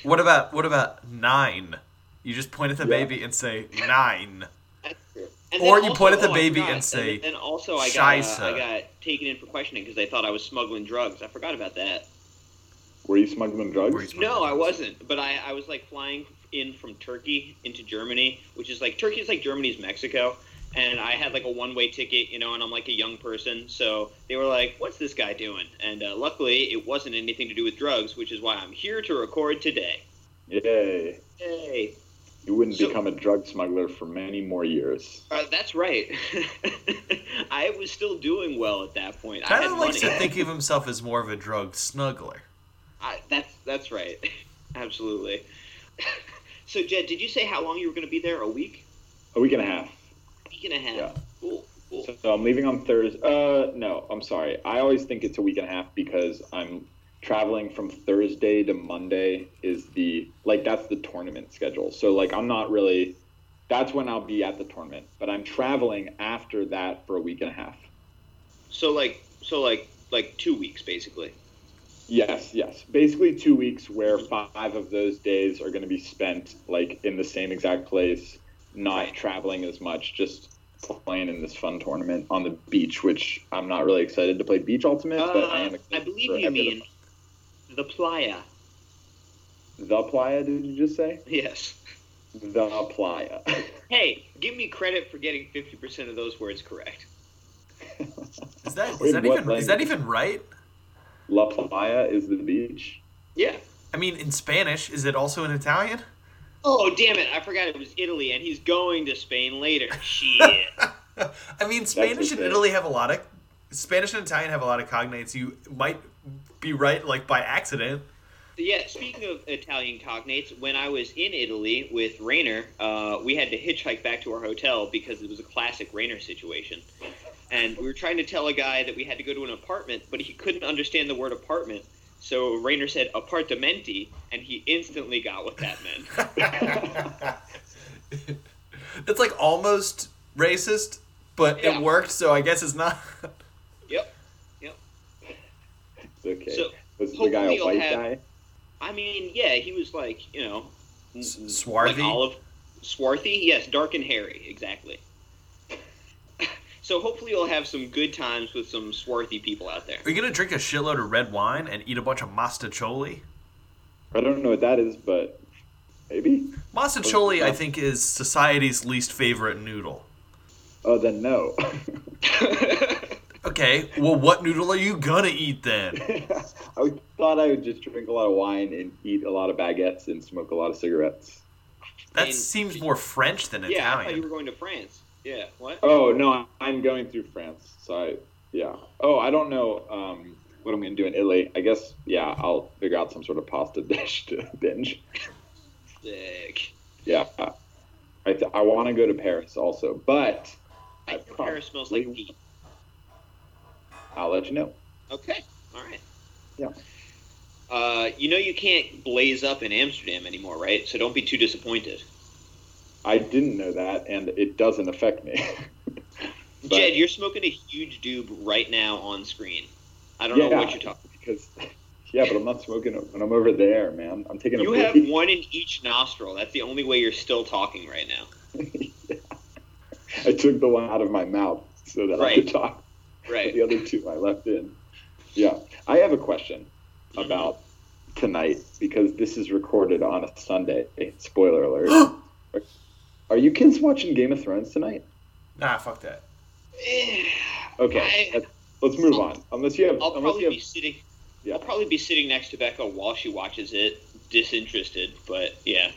What about what about nein? You just point at the Yeah. baby and say nein. And Or you also- point at the oh, baby and say, And, and also, I got uh, I got taken in for questioning because they thought I was smuggling drugs. I forgot about that. Were you smuggling drugs? You smuggling No, I wasn't. But I, I was like flying in from Turkey into Germany, which is like Turkey is like Germany's Mexico. And I had like a one way ticket, you know, and I'm like a young person. So they were like, what's this guy doing? And uh, luckily, it wasn't anything to do with drugs, which is why I'm here to record today. Yay. Yay. You wouldn't So- become a drug smuggler for many more years. Uh, that's right. I was still doing well at that point. I Kind had of likes money. to think of himself as more of a drug snuggler. I, that's that's right. Absolutely. so, Jed, did you say how long you were going to be there? A week? A week and a half. week and a half. Yeah. Cool. Cool. Cool. So I'm leaving on Thursday. Uh, no, I'm sorry. I always think it's a week and a half because I'm traveling from Thursday to Monday. Is the like that's the tournament schedule. So like I'm not really. That's when I'll be at the tournament, but I'm traveling after that for a week and a half. So like so like like two weeks basically. Yes, yes. Basically, two weeks where five of those days are going to be spent like in the same exact place, not Right. traveling as much, just playing in this fun tournament on the beach. Which I'm not really excited to play beach ultimate, but I am. Uh, excited I believe you every mean the playa. the playa. Did you just say Yes. the playa? Hey, give me credit for getting fifty percent of those words correct. Is that is Wait, that what even is that even right? La playa is the beach. Yeah. I mean, in Spanish, is it also in Italian? Oh damn it! I forgot it was Italy, and he's going to Spain later. Shit. I mean, Spanish and okay. Italy have a lot of Spanish and Italian have a lot of cognates. You might be right, like by accident. Yeah, speaking of Italian cognates, when I was in Italy with Rainer, uh, we had to hitchhike back to our hotel because it was a classic Rainer situation. And we were trying to tell a guy that we had to go to an apartment, but he couldn't understand the word apartment. So Rainer said appartamenti, and he instantly got what that meant. That's like almost racist, but Yeah. it worked, so I guess it's not. yep. Yep. It's okay. So, was the guy a white have- guy? I mean, yeah, he was like, you know, S- mm, like swarthy? olive, swarthy. Yes, dark and hairy, exactly. So hopefully you'll have some good times with some swarthy people out there. Are you gonna drink a shitload of red wine and eat a bunch of mostaccioli? I don't know what that is, but maybe. Mostaccioli, I think, is society's least favorite noodle. Oh, then no. Okay, well, what noodle are you gonna eat then? I thought I would just drink a lot of wine and eat a lot of baguettes and smoke a lot of cigarettes. That And- seems more French than Italian. yeah, I thought you were going to France. Yeah, what? Oh no, I'm going through France, so I, yeah. Oh, I don't know um, what I'm going to do in Italy. I guess yeah, I'll figure out some sort of pasta dish to binge. Sick. Yeah, I th- I want to go to Paris also, but I Paris smells like meat. I'll let you know. Okay, all right. Yeah. Uh, you know you can't blaze up in Amsterdam anymore, right? So don't be too disappointed. I didn't know that, and it doesn't affect me. But- Jed, you're smoking a huge doob right now on screen. I don't know what you're talking. because yeah, but I'm not smoking it when I'm over there, man. I'm taking a You have one in each nostril. That's the only way you're still talking right now. I took the one out of my mouth so that I could talk. Right. The other two I left in. Yeah. I have a question mm-hmm. about tonight because this is recorded on a Sunday. Spoiler alert. are, are you kids watching Game of Thrones tonight? Nah, fuck that. Okay. I- let's- let's move on. Unless you have I'll unless probably you be sitting. Yeah. I'll probably be sitting next to Becca while she watches it, disinterested. But yeah,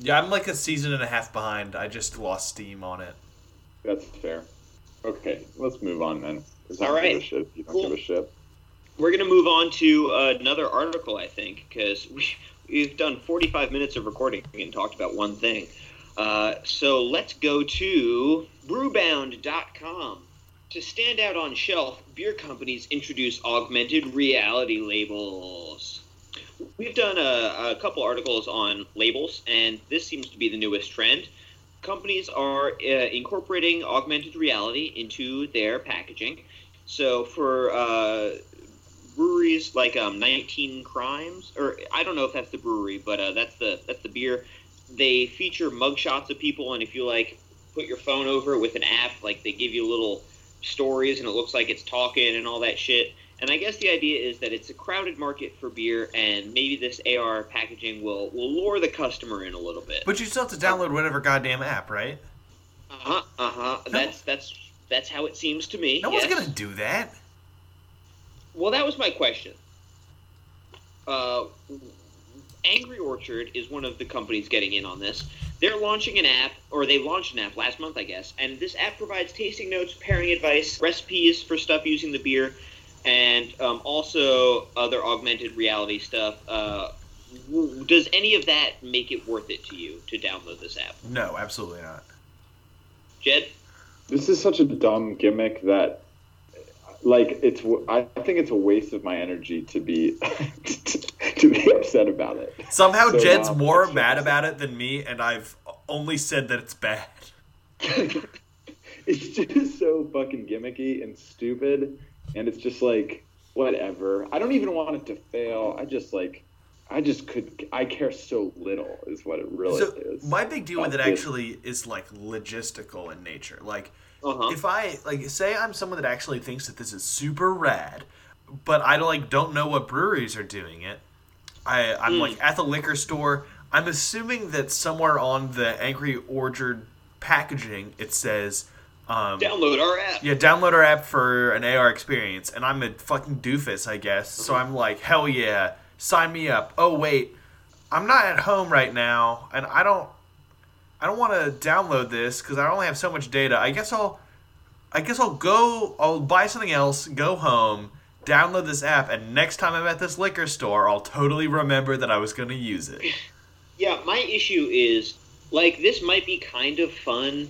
Yeah, I'm like a season and a half behind. I just lost steam on it. that's fair. Okay, let's move on then. I give a shit. You don't Cool. give a shit. we're gonna move on to another article, I think, because we, we've done 45 minutes of recording and talked about one thing. Uh, so let's go to brewbound.com. To stand out on shelf, beer companies introduce augmented reality labels. We've done a, a couple articles on labels, and this seems to be the newest trend. Companies are uh, incorporating augmented reality into their packaging. So for uh, breweries like um, 19 Crimes, or I don't know if that's the brewery, but uh, that's the that's the beer. They feature mugshots of people, and if you like put your phone over it with an app, like they give you little stories, and it looks like it's talking and all that shit. And I guess the idea is that it's a crowded market for beer, and maybe this AR packaging will will lure the customer in a little bit. But you still have to download whatever goddamn app, right? Uh huh. Uh huh. That's that's that's how it seems to me. No yes. one's gonna do that. Well, that was my question. Uh, Angry Orchard is one of the companies getting in on this. They're launching an app, or they launched an app last month, I guess, and this app provides tasting notes, pairing advice, recipes for stuff using the beer, and um, also other augmented reality stuff. Uh, w- does any of that make it worth it to you to download this app? No, absolutely not. Jed? this is such a dumb gimmick that like it's I think it's a waste of my energy to be to be upset about it. Somehow So, Jed's um, more mad about it than me, and I've only said that it's bad. it's just so fucking gimmicky and stupid and it's just like whatever. I don't even want it to fail. I just like I just could I care so little is what it really So is. my big deal with it actually is like logistical in nature. Like Uh-huh. if I like say I'm someone that actually thinks that this is super rad, but I like don't know what breweries are doing it. I I'm Hmm. like at the liquor store. I'm assuming that somewhere on the Angry Orchard packaging it says um, Download our app. yeah, download our app for an AR experience, and I'm a fucking doofus, I guess. So I'm like, hell yeah, sign me up. Oh wait, I'm not at home right now, and I don't, I don't want to download this because I only have so much data. I guess I'll, I guess I'll go, I'll buy something else, go home, download this app, and next time I'm at this liquor store, I'll totally remember that I was gonna use it. Yeah, my issue is like this might be kind of fun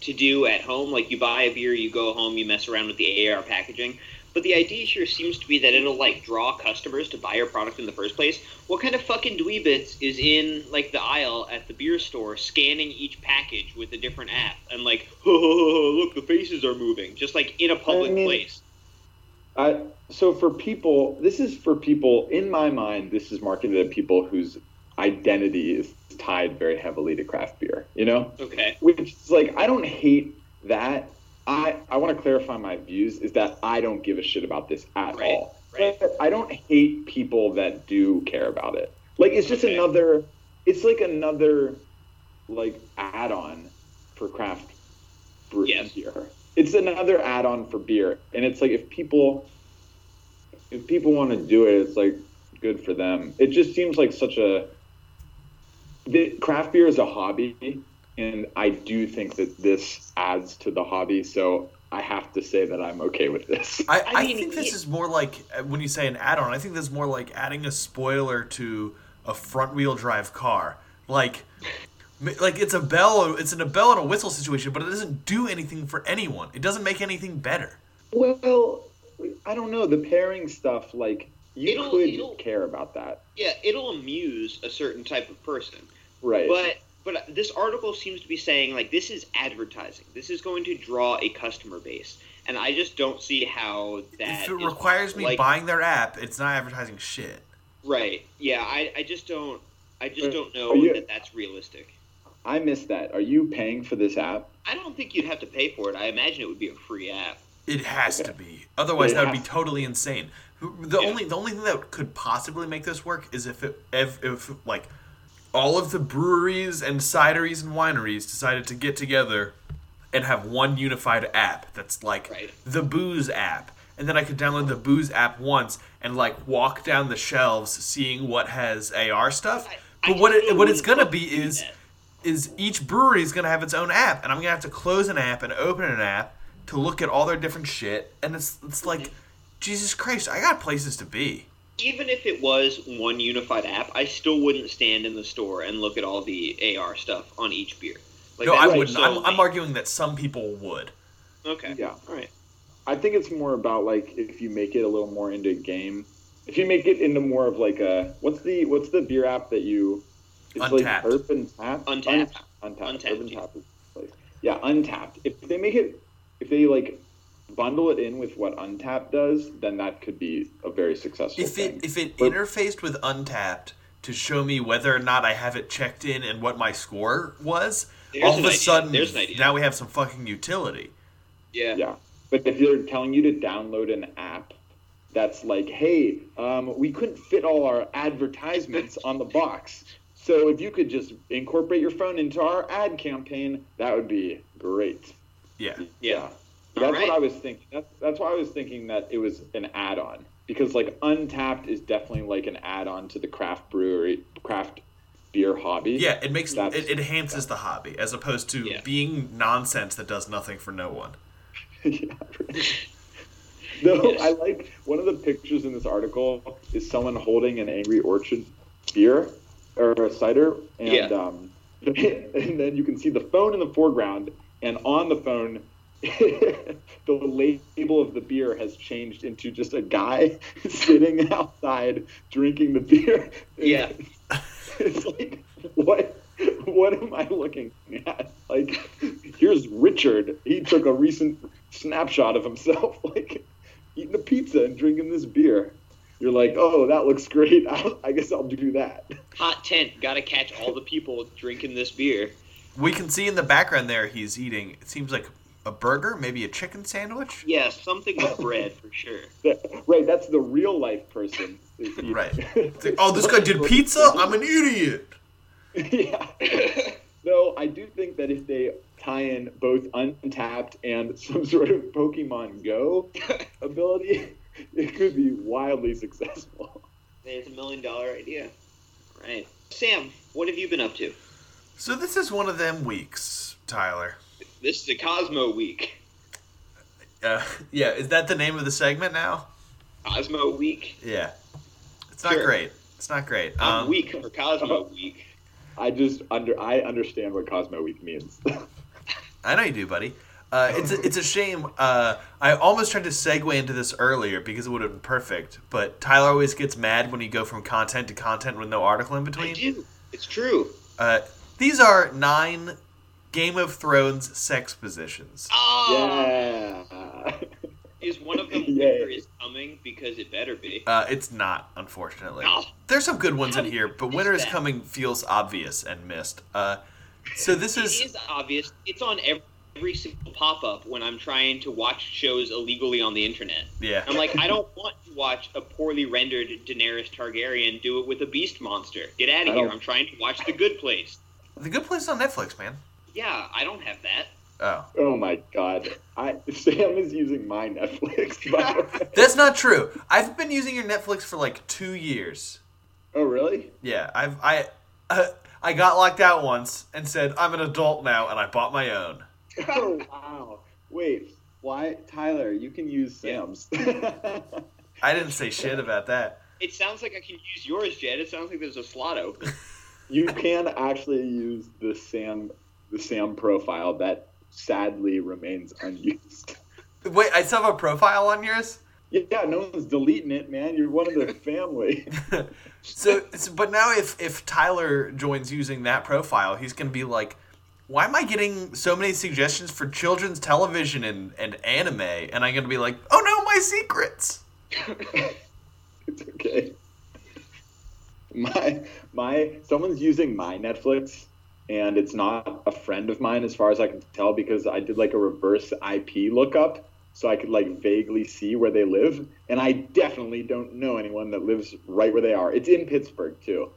to do at home. Like you buy a beer, you go home, you mess around with the AR packaging. But the idea here seems to be that it'll like draw customers to buy your product in the first place. What kind of fucking dweebits is in like the aisle at the beer store scanning each package with a different app and like, oh, look, the faces are moving, just like in a public I mean- place. I so for people, this is for people in my mind. This is marketed at people whose identity is tied very heavily to craft beer. You know, Okay. which is like I don't hate that. I I want to clarify my views. Is that I don't give a shit about this at Right, all. right. But I don't hate people that do care about it. Like it's just Okay. another. It's like another like add-on for craft brew Yes. beer. It's another add-on for beer, and it's like if people if people want to do it, it's like good for them. It just seems like such a the, craft beer is a hobby, and I do think that this adds to the hobby. So I have to say that I'm okay with this. I, I I, think this it- is more like uh, when you say an add-on. I think this is more like adding a spoiler to a front-wheel drive car. Like, like it's a bell, it's in a bell and a whistle situation, but it doesn't do anything for anyone. It doesn't make anything better. Well, I don't know the pairing stuff. Like you It'll- could it'll- care about that, Yeah, it'll amuse a certain type of person. right? But but this article seems to be saying like this is advertising. This is going to draw a customer base, and I just don't see how that. if it is requires me like, buying their app, it's not advertising shit. right, yeah, I, I just don't. I just Uh, don't know you- that that's realistic. I missed that. Are you paying for this app? I don't think you'd have to pay for it. I imagine it would be a free app. It has to be. Otherwise, It that would be to. totally insane. The Yeah. only the only thing that could possibly make this work is if it if, if like all of the breweries and cideries and wineries decided to get together and have one unified app that's like Right. the booze app. And then i could download the booze app once and like walk down the shelves seeing what has ar stuff. I- I but what it what it's gonna be is is each brewery is gonna have its own app. And i'm gonna have to close an app and open an app to look at all their different shit. And it's it's like jesus christ i got places to be Even if it was one unified app, I still wouldn't stand in the store and look at all the AR stuff on each beer. Like no i wouldn't I'm, I'm arguing that some people would Okay. Yeah. All right. I think it's more about like if you make it a little more into a game. If you make it into more of like a what's the what's the beer app that you it's Untappd. like Urban Tap Untappd. Un- Untappd Untappd, Urban yeah. Tap is. Yeah, Untappd. If they make it if they like bundle it in with what Untappd does, then that could be a very successful if thing. it if it But- interfaced with untappd to show me whether or not i have it checked in and what my score was all of a idea. sudden There's an idea. now we have some fucking utility Yeah. Yeah. But if they're telling you to download an app that's like, hey, um, we couldn't fit all our advertisements on the box. So if you could just incorporate your phone into our ad campaign, that would be great. yeah Yeah. That's All right. what I was thinking. That's, that's why I was thinking that it was an add-on because like Untappd is definitely like an add-on to the craft brewery, craft beer hobby. yeah it makes That's- it, it enhances the hobby as opposed to Yeah. being nonsense that does nothing for no one Yeah, right. No, Yes. I like one of the pictures in this article is someone holding an Angry Orchard beer or a cider, and Yeah. um, and then you can see the phone in the foreground, and on the phone the label of the beer has changed into just a guy sitting outside drinking the beer. Yeah. It's like what what am I looking at? Like here's Richard. He took a recent snapshot of himself like eating a pizza and drinking this beer. You're like, "Oh, that looks great. I'll, I guess I'll do that." Hot tent. Got to catch all the people drinking this beer. We can see in the background there he's eating. It seems like a burger, maybe a chicken sandwich. Yeah, something with bread for sure. Right, that's the real life person. Right. It's like, oh, this guy did pizza. I'm an idiot. yeah. Though I do think that if they tie in both Untappd and some sort of Pokemon Go ability, it could be wildly successful. It's a million dollar idea. Right. Sam, what have you been up to? So this is one of them weeks, Tyler. This is a Cosmo week. Uh, yeah, is that the name of the segment now? Cosmo week. Yeah. It's not Sure. great. It's not great. I'm Um, weak for Cosmo week. I just under I understand what Cosmo Week means. I know you do, buddy. Uh, it's a, it's a shame. Uh, I almost tried to segue into this earlier because it would have been perfect, but Tyler always gets mad when you go from content to content with no article in I between. do. It's true. Uh, these are nine Game of Thrones sex positions. Oh, yeah. is one of them Yay. winter is coming because it better be. Uh, it's not, unfortunately. Oh. There's some good ones in here, but Winter is that? Coming feels obvious and missed. Uh, so this It is is obvious. It's on every, every single pop up when I'm trying to watch shows illegally on the internet. yeah. I'm like, I don't want to watch a poorly rendered Daenerys Targaryen do it with a beast monster. Get out of here. I'm trying to watch The Good Place. The Good Place is on Netflix, man. Yeah, I don't have that. Oh. Oh my god. I Sam is using my Netflix. By. That's not true. I've been using your Netflix for like two years. Oh really? Yeah, I've I uh, I got locked out once and said I'm an adult now, and I bought my own. Oh wow. Wait. Why, Tyler? You can use Sam's. I didn't say shit about that. It sounds like I can use yours, Jed. It sounds like there's a slot open. you can actually use the Sam the Sam profile that sadly remains unused. Wait, I still have a profile on yours. Yeah, no one's deleting it, man. You're one of the family. So, so- but now if if Tyler joins using that profile, he's gonna be like, "Why am I getting so many suggestions for children's television and and anime?" And I'm gonna be like, "Oh no, my secrets." it's okay. My my someone's using my Netflix and it's not a friend of mine as far as I can tell because I did like a reverse IP lookup so I could like vaguely see where they live and I definitely don't know anyone that lives right where they are. It's in Pittsburgh too.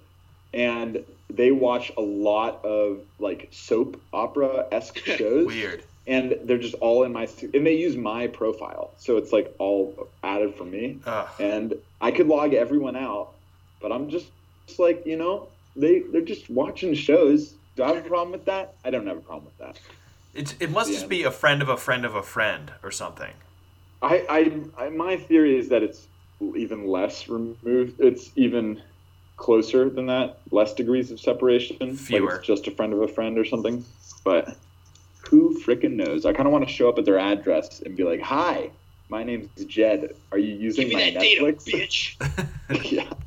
And they watch a lot of like soap opera esque shows Weird. and they're just all in my and they use my profile so it's like all added for me Ugh. and i could log everyone out but i'm just, just like you know they they're just watching shows do i have a problem with that i don't have a problem with that It it must just Yeah. be a friend of a friend of a friend or something. I, I i my theory is that it's even less removed it's even closer than that less degrees of separation like Fewer. it's just a friend of a friend or something but who frickin' knows i kind of want to show up at their address and be like hi my name's jed are you using Give me my that data, netflix bitch. yeah But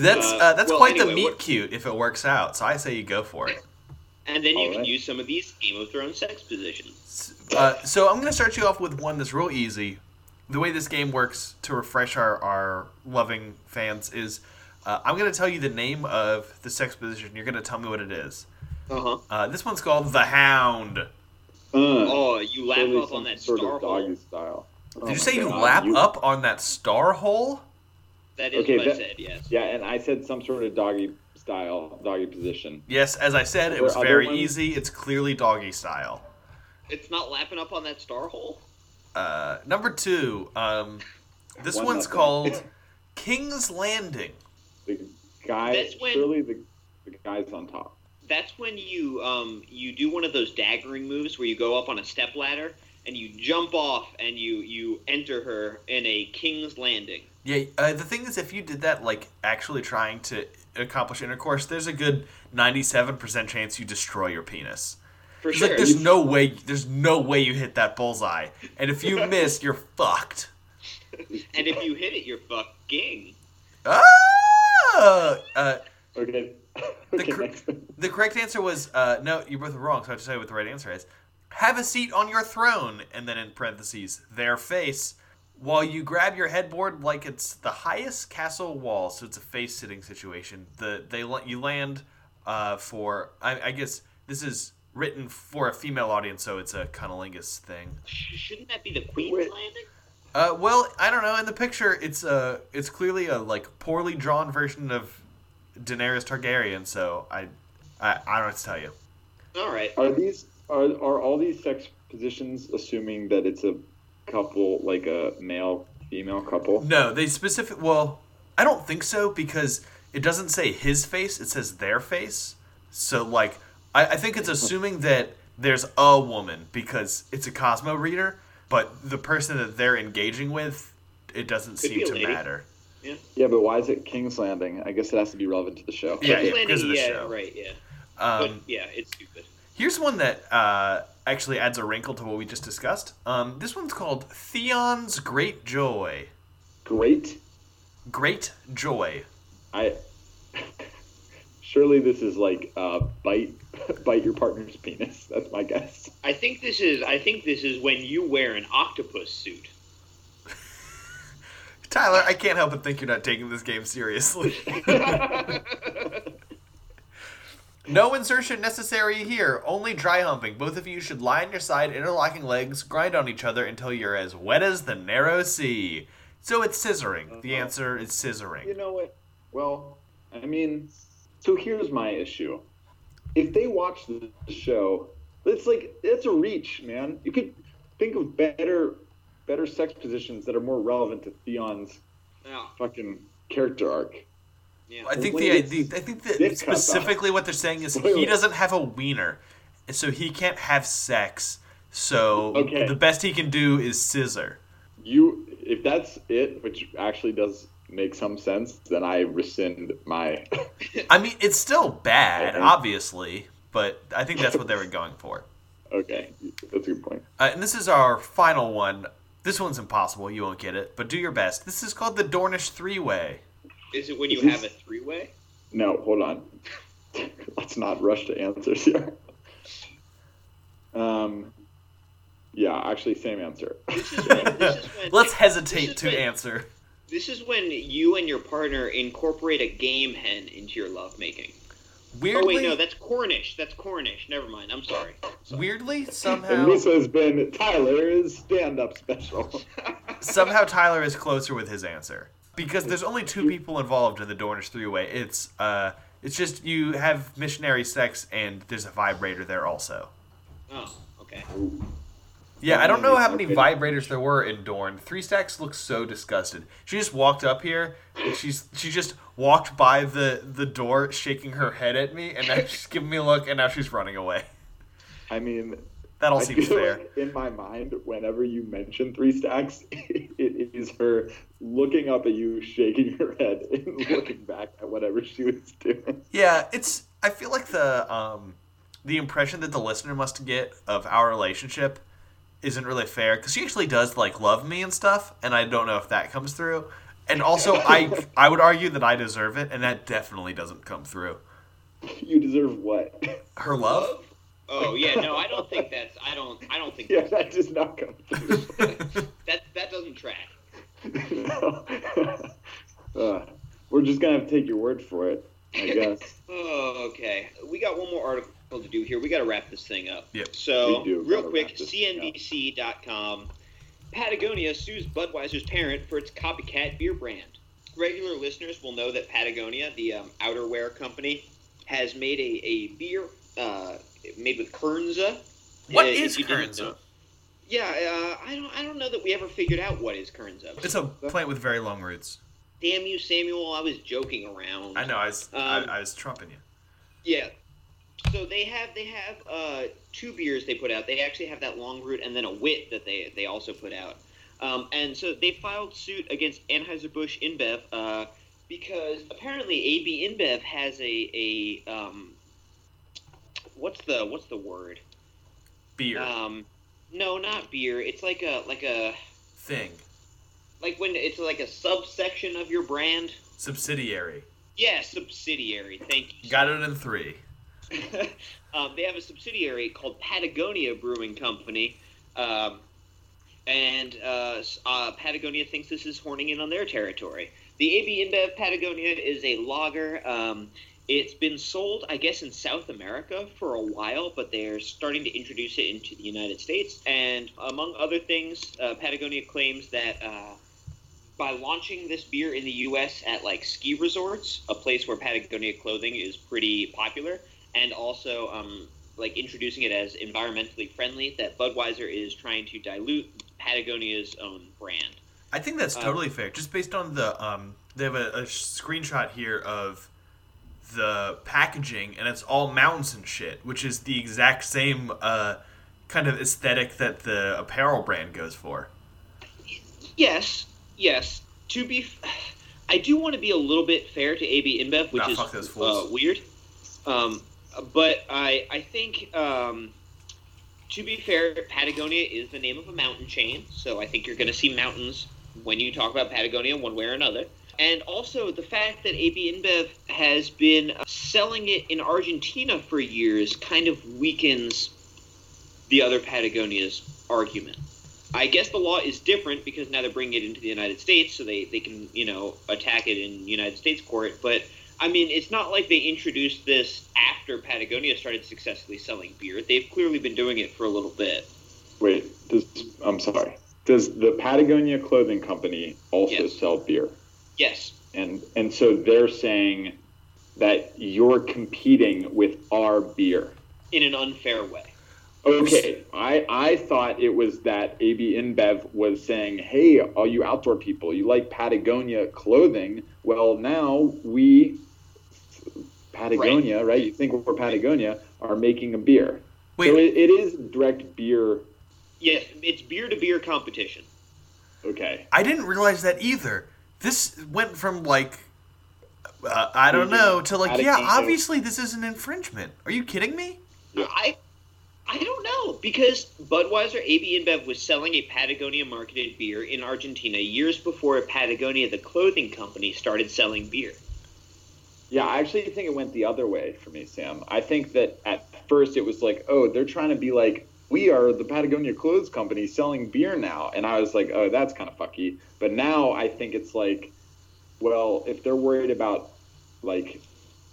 that's Uh, uh, that's well, quite the anyway, meet what- cute if it works out. So I say you go for it. And then you All can right. use some of these Game of Thrones sex positions. Uh, so I'm gonna start you off with one that's real easy. The way this game works to refresh our, our loving fans is uh, I'm gonna tell you the name of the sex position. You're gonna tell me what it is. Uh-huh. Uh, this one's called the Hound. uh, Oh, you lap totally up on that star hole. style Oh Did you my say you lap you- up on that star hole? That is Okay, what I said, yes. yeah and i said some sort of doggy style doggy position Yes, as I said, it was very ones? easy. It's clearly doggy style. It's not lapping up on that star hole? Uh, number two, um, this One one's nothing. called King's Landing. the guy That's when- surely the, the guy's on top That's when you um you do one of those daggering moves where you go up on a step ladder and you jump off and you you enter her in a king's landing. Yeah, uh, the thing is, if you did that, like actually trying to accomplish intercourse, there's a good 97% chance you destroy your penis. For sure. like there's no way there's no way you hit that bullseye. And if you miss, you're fucked. and if you hit it, you're fucking. Ah! Uh, Okay. The okay. cr- next the correct answer was uh, no. You both were wrong. So I have to tell you what the right answer is. Have a seat on your throne, and then in parentheses, their face, while you grab your headboard like it's the highest castle wall. So it's a face sitting situation. The they la- you land uh, for I, I guess this is written for a female audience, so it's a cunnilingus thing. Shouldn't that be the Queen's Wait. Landing? Uh, well, I don't know. In the picture, it's uh, it's clearly a like poorly drawn version of Daenerys Targaryen. So I, I, I don't know what to tell you. All right. Are these are are all these sex positions assuming that it's a couple, like a male female couple? No, they specific. Well, I don't think so because it doesn't say his face; it says their face. So, like, I, I think it's assuming that there's a woman because it's a Cosmo reader, but the person that they're engaging with, it doesn't Could seem to lady. matter. Yeah, but why is it King's Landing? I guess it has to be relevant to the show. Yeah, King's yeah, Landing, because of the yeah, show. right, yeah. Um, but yeah, it's stupid. Here's one that uh, actually adds a wrinkle to what we just discussed. Um, this one's called Theon's Great Joy. Great. Great Joy. I surely this is like uh, bite bite your partner's penis. That's my guess. I think this is. I think this is when you wear an octopus suit. Tyler, I can't help but think you're not taking this game seriously. No insertion necessary here, only dry humping. Both of you should lie on your side, interlocking legs, grind on each other until you're as wet as the narrow sea. So it's scissoring. The uh-huh. answer is scissoring. You know what? Well, I mean, so here's my issue. If they watch the show, it's like it's a reach, man. You could think of better better sex positions that are more relevant to Theon's Yeah, fucking character arc. Yeah. I think the, it's the I think that dick cuts off. specifically what they're saying is Wait, he doesn't have a wiener, and so he can't have sex. So Okay. the best he can do is scissor. You, if that's it, which actually does make some sense, then I rescind my. I mean, it's still bad, Okay. obviously, but I think that's what they were going for. okay, that's a good point. Uh, and this is our final one. This one's impossible. You won't get it, but do your best. This is called the Dornish Three Way. Is it when you this- have a three-way? No, hold on. Let's not rush to answers here. Um, yeah, actually, same answer. This is when. This is when Let's this hesitate is to when- answer. This is when you and your partner incorporate a game hen into your lovemaking. Weirdly, Oh wait, no, that's Cornish. That's Cornish. Never mind. I'm sorry. weirdly somehow. and this has been Tyler's stand-up special. somehow Tyler is closer with his answer because there's only two people involved in the Dornish Three Way. It's uh, it's just you have missionary sex and there's a vibrator there also. Oh, okay. Yeah, I don't know how many vibrators there were in Dorne. Three Stacks looks so disgusted. She just walked up here and she's she just walked by the the door shaking her head at me and now she's giving me a look and now she's running away. I mean, That all I seems fair. like in my mind, whenever you mention three stacks, it is her looking up at you, shaking her head, and looking back at whatever she was doing. Yeah, it's I feel like the um the impression that the listener must get of our relationship isn't really fair because she actually does like love me and stuff and I don't know if that comes through. And also I I would argue that I deserve it and that definitely doesn't come through. You deserve what? Her love? Oh yeah, no, I don't think that's. I don't. I don't think yeah, that's, that does not come through. that that doesn't track. uh, we're just gonna have to take your word for it, I guess. Oh, okay. We got one more article to do here. We got to wrap this thing up. Yep. So, real quick, wrap this thing. CNBC.com. Patagonia sues Budweiser's parent for its copycat beer brand. Regular listeners will know that Patagonia, the um, outerwear company, has made a, a beer uh, made with Kernza. What Uh, is if you didn't Kernza? Yeah, uh, I don't. I don't know that we ever figured out what is Kernza. It's a plant with very long roots. Damn you, Samuel! I was joking around. I know, I was Um, I, I was trumping you. Yeah. So they have they have uh, two beers they put out. They actually have that long root and then a wit that they they also put out. Um, and so they filed suit against Anheuser Busch InBev uh, because apparently AB InBev has a a um, what's the what's the word? Beer Um, no, not beer. It's like a like a thing. like when it's like a subsection of your brand. Subsidiary. Yeah, subsidiary. Thank you. Got it in three. um, they have a subsidiary called Patagonia Brewing Company, um, and uh, uh, Patagonia thinks this is horning in on their territory. The AB InBev Patagonia is a lager. Um, it's been sold, I guess, in South America for a while, but they're starting to introduce it into the United States. And among other things, uh, Patagonia claims that uh, by launching this beer in the U.S. at like ski resorts, a place where Patagonia clothing is pretty popular, and also um, like introducing it as environmentally friendly, that Budweiser is trying to dilute Patagonia's own brand. I think that's Uh, totally fair. Just based on the um, they have a, a screenshot here of the packaging, and it's all mountains and shit, which is the exact same uh, kind of aesthetic that the apparel brand goes for. Yes, yes. To be, f- I do want to be a little bit fair to AB InBev, which Nah, is fuck those fools. uh, weird. Um, but I, I think, um, to be fair, Patagonia is the name of a mountain chain, so I think you're going to see mountains when you talk about Patagonia, one way or another. And also the fact that AB InBev has been uh, selling it in Argentina for years kind of weakens the other Patagonia's argument. I guess the law is different because now they're bringing it into the United States, so they, they can, you know, attack it in United States court. But, I mean, it's not like they introduced this after Patagonia started successfully selling beer. They've clearly been doing it for a little bit. Wait, does I'm sorry. Does the Patagonia clothing company also Yes. sell beer? Yes. And and so they're saying that you're competing with our beer. In an unfair way. Okay, I, I thought it was that AB InBev was saying, hey, all you outdoor people, you like Patagonia clothing. Well, now we, Patagonia, right? You think we're Patagonia, are making a beer. Wait, So it, it is direct beer. Yes, it's beer to beer competition. Okay. I didn't realize that either. This went from like uh, I don't know to like yeah, obviously this is an infringement. Are you kidding me? I I don't know because Budweiser AB InBev was selling a Patagonia marketed beer in Argentina years before Patagonia, the clothing company, started selling beer. Yeah, I actually think it went the other way for me, Sam. I think that at first it was like, oh, they're trying to be like, we are the Patagonia Clothes Company selling beer now. And I was like, oh, that's kind of fucky. But now I think it's like, well, if they're worried about like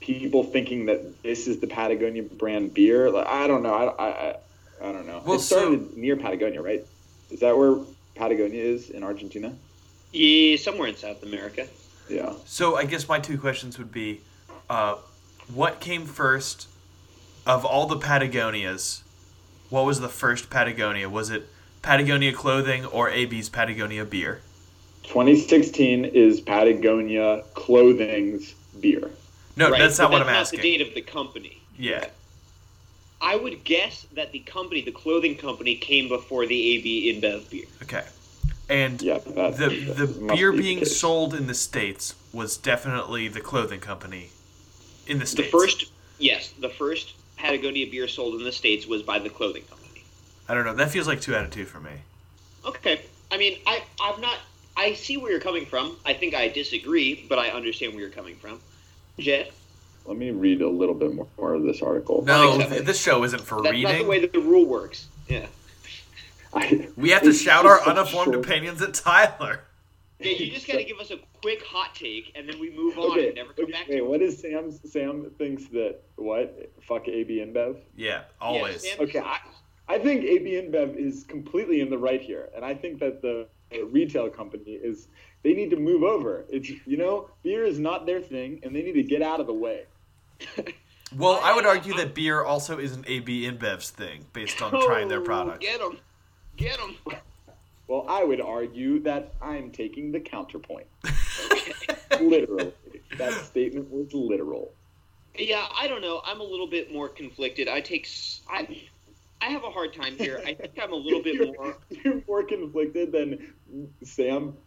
people thinking that this is the Patagonia brand beer, like, I don't know. I, I, I, I don't know. Well, it started near Patagonia, right? Is that where Patagonia is in Argentina? Yeah, somewhere in South America. Yeah. So I guess my two questions would be, uh, what came first of all the Patagonias? What was the first Patagonia? Was it Patagonia clothing or AB's Patagonia beer? 2016 is Patagonia Clothing's beer. No, Right, that's but not what that's I'm not asking. the date of the company. Yeah. I would guess that the company, the clothing company, came before the AB InBev beer. Okay. And Yeah, the the beer be being case. sold in the states was definitely the clothing company in the states. The first, yes, the first Patagonia beer sold in the states was by the clothing company. I don't know. That feels like two out of two for me. Okay, I mean, I I'm not. I see where you're coming from. I think I disagree, but I understand where you're coming from. Jet, Let me read a little bit more, more of this article. No, Unacceptable. th- this show isn't for that's reading. not the way that the rule works. Yeah. I, we have to shout our such uninformed short- opinions at Tyler. Yeah, you just got to give us a quick hot take, and then we move on Okay, and never come okay, back wait, to it. what is Sam's? Sam thinks that what? Fuck AB InBev. Yeah, always. Sam- Okay, I, I think AB InBev is completely in the right here, and I think that the retail company is. They need to move over. It's you know, beer is not their thing, and they need to get out of the way. well, I would argue that beer also isn't AB InBev's thing based on oh, trying their Oh, product. Get them, get them. Well, I would argue that I'm taking the counterpoint. Literally, that statement was literal. Yeah, I don't know. I'm a little bit more conflicted. I take. I I have a hard time here. I think I'm a little bit you're, more. You're more conflicted than Sam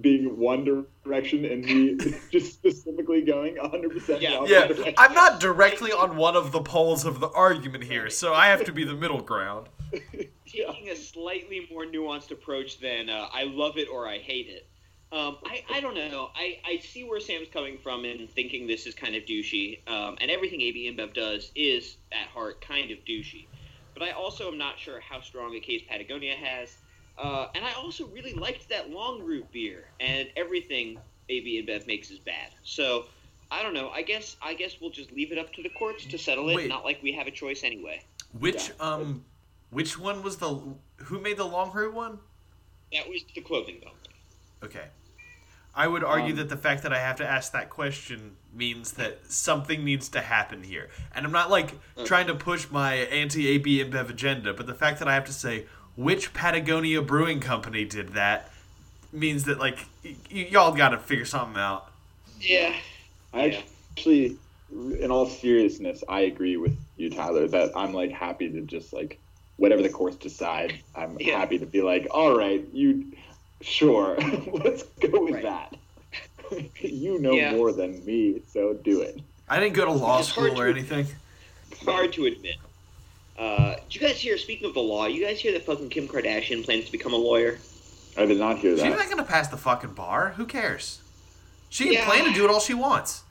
being one direction and me just specifically going 100% Yeah. Yeah, direction. I'm not directly on one of the poles of the argument here, so I have to be the middle ground. taking a slightly more nuanced approach than uh, I love it or I hate it. Um, I, I don't know. I, I see where Sam's coming from in thinking this is kind of douchey, um, and everything AB InBev does is at heart kind of douchey. But I also am not sure how strong a case Patagonia has, uh, and I also really liked that long root beer, and everything AB InBev makes is bad. So I don't know. I guess I guess we'll just leave it up to the courts to settle it. Wait. Not like we have a choice anyway. Which um, which one was the who made the long root one? That was the clothing company. Okay. I would argue Um, that the fact that I have to ask that question means that something needs to happen here. And I'm not like trying to push my anti AB InBev agenda, but the fact that I have to say which Patagonia Brewing Company did that means that like y- y- y'all got to figure something out. Yeah. I actually, in all seriousness, I agree with you, Tyler. That I'm like happy to just like whatever the courts decide. I'm Yeah. happy to be like, all right, you, sure, let's go with Right. that. you know Yeah. more than me, so do it. I didn't go to law It's hard school or anything. Hard to admit. Uh, did you guys hear? Speaking of the law, you guys hear that fucking Kim Kardashian plans to become a lawyer? I did not hear that. She's not going to pass the fucking bar. Who cares? She can Yeah. plan to do it all she wants.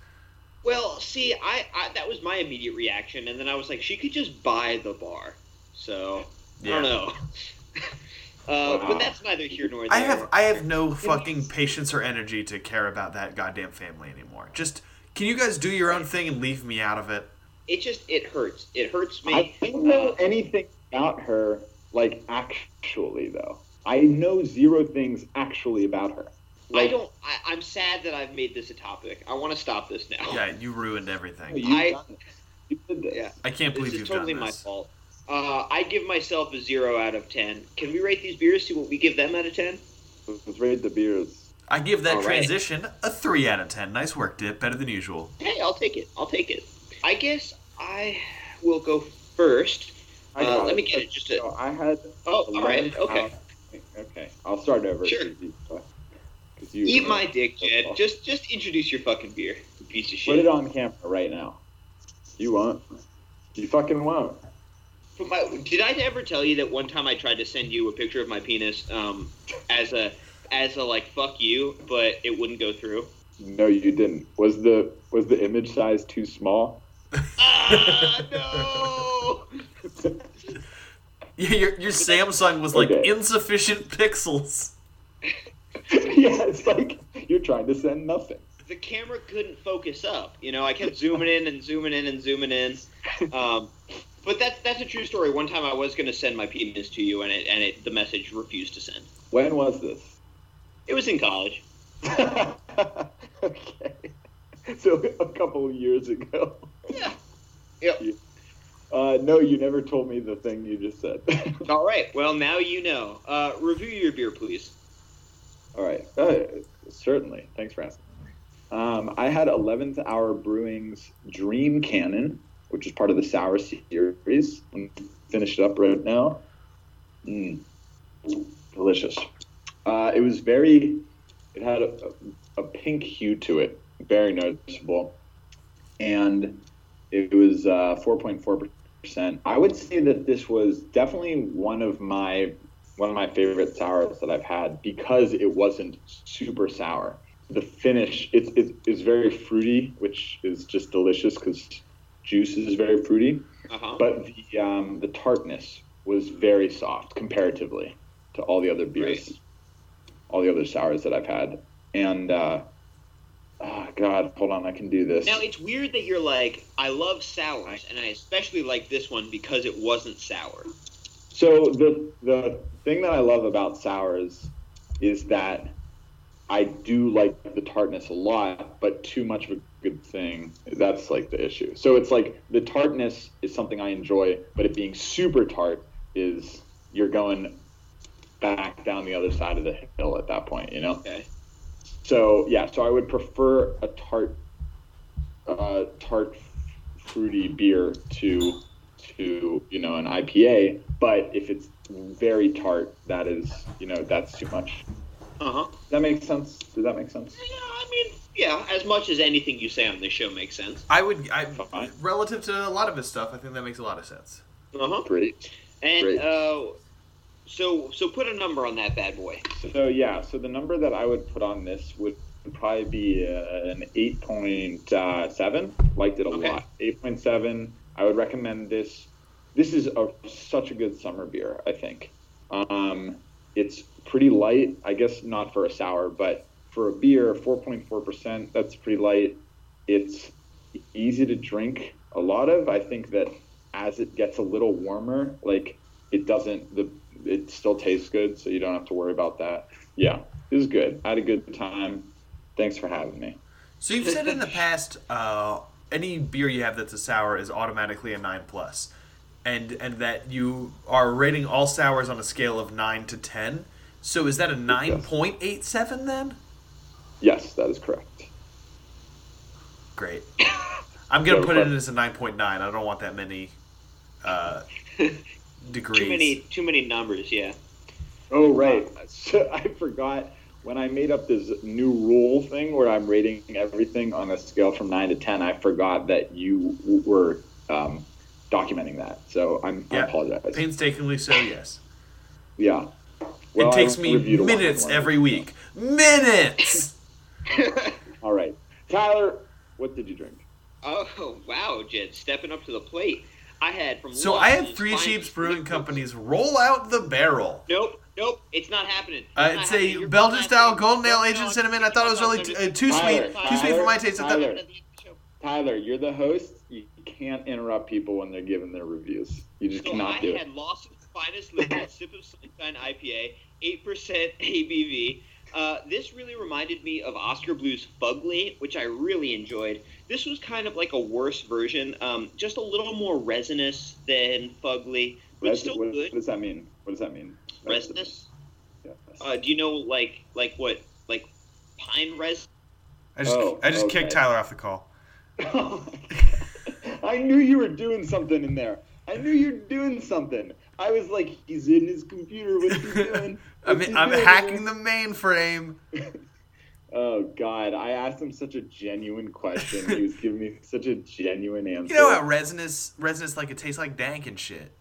Well, see, I, I that was my immediate reaction, and then I was like, she could just buy the bar. So I don't know. uh, Wow. But that's neither here nor there. I have I have no fucking patience or energy to care about that goddamn family anymore. Just can you guys do your own thing and leave me out of it? It just it hurts. It hurts me. I don't know Uh, anything about her, like actually though. I know zero things actually about her. I don't. I, I'm sad that I've made this a topic. I want to stop this now. Yeah, you ruined everything. You've I- done it. You did this. Yeah. I can't believe This you've totally done my this. fault. Uh, I give myself a zero out of ten. Can we rate these beers? See what we give them out of ten. Let's rate the beers. I give that All right. transition a three out of ten. Nice work, Dip. Better than usual. Hey, I'll take it. I'll take it. I guess I will go first. I Uh, got let me get it. Just a, So I had. oh, all right. Okay. out- Okay, I'll start over. Sure. 'cause you- 'cause you- Eat my dick, Jed. Just just introduce your fucking beer, you piece of shit. Put it on camera right now. You won't. You fucking won't. But my, did I ever tell you that one time I tried to send you a picture of my penis um, as a as a like fuck you, but it wouldn't go through? No, you didn't. Was the was the image size too small? ah no! Yeah, your, your Samsung was like Okay. insufficient pixels. yeah, it's like you're trying to send nothing. The camera couldn't focus up. You know, I kept zooming in and zooming in and zooming in. Um, but that's that's a true story. One time I was going to send my penis to you, and it and it the message refused to send. When was this? It was in college. okay. So a couple of years ago. Yeah. Yep. Uh, no, you never told me the thing you just said. All right. Well, now you know. Uh, review your beer, please. All right. Uh, certainly. Thanks for asking. Um, I had 11th Hour Brewing's Dream Cannon, which is part of the Sour series. I'm finish it up right now. Mm. Delicious. Uh, it was very, it had a, a, a pink hue to it, very noticeable. And it was uh, 4.4%. I would say that this was definitely one of my one of my favorite sours that I've had because it wasn't super sour. The finish, it's it's, it's very fruity, which is just delicious because juice is very fruity. Uh huh. But the um, the tartness was very soft comparatively to all the other beers, Right. all the other sours that I've had. And uh, oh god, hold on, I can do this. Now it's weird that you're like, I love sours, and I especially like this one because it wasn't sour. So the the thing that I love about sours is that I do like the tartness a lot, but too much of a good thing. That's like the issue. So it's like the tartness is something I enjoy, but it being super tart is you're going back down the other side of the hill at that point, you know? Okay. So yeah, so I would prefer a tart, uh, tart, fruity beer to to you know an IPA. But if it's very tart, that is you know that's too much. Uh huh. That makes sense? Does that make sense? Yeah, I mean, yeah. As much as anything you say on this show makes sense. I would, I, Fine. relative to a lot of his stuff, I think that makes a lot of sense. Uh huh. Great. And Great. uh, so so put a number on that bad boy. So yeah, so the number that I would put on this would probably be uh, an eight point seven. Liked it a Okay. lot. Eight point seven. I would recommend this. This is a, such a good summer beer. I think. Um, it's pretty light. I guess not for a sour, but for a beer, four point four percent. That's pretty light. It's easy to drink. A lot of. I think that as it gets a little warmer, like it doesn't the it still tastes good, so you don't have to worry about that. Yeah, it was good. I had a good time. Thanks for having me. So you've said in the past, uh, any beer you have that's a sour is automatically a nine plus, and and that you are rating all sours on a scale of nine to ten. So is that a nine point eight seven then? Yes, that is correct. Great. I'm gonna So, put it but- in as a nine point nine. I don't want that many uh, degrees. Too many too many numbers. Yeah. Oh right. So I forgot when I made up this new rule thing where I'm rating everything on a scale from nine to ten. I forgot that you were um, documenting that. So I'm, I Yeah. apologize. Painstakingly so, yes. Yeah. Well, it takes me reviewed a lot minutes more. every week. Minutes. All right, Tyler, what did you drink? Oh wow, Jed, stepping up to the plate. I had from So I had Three finest Sheeps Brewing liquids. Company's roll out the barrel. Nope, nope, it's not happening. It's Uh, not it's happening. a You're Belgian style happening. golden ale No, aged no, cinnamon. I thought it was really t- uh, too Tyler, sweet. Too sweet for my taste. I thought, Tyler. Tyler, you're the host. You can't interrupt people when they're giving their reviews. You just So cannot I do had it. Lawson's finest liquid sip of sunshine IPA, eight percent ABV. Uh, this really reminded me of Oskar Blues Fugly, which I really enjoyed. This was kind of like a worse version, um, just a little more resinous than Fugly, but Res- still what, good. what does that mean? What does that mean? Resinous. Yeah. Uh, do you know like like what like pine resin? I just Oh, I just okay. kicked Tyler off the call. I knew you were doing something in there. I knew you were doing something. I was like, he's in his computer. What's he doing? I What's mean, he I'm doing? hacking the mainframe. Oh God! I asked him such a genuine question. he was giving me such a genuine answer. You know how resinous, resinous like it tastes like dank and shit.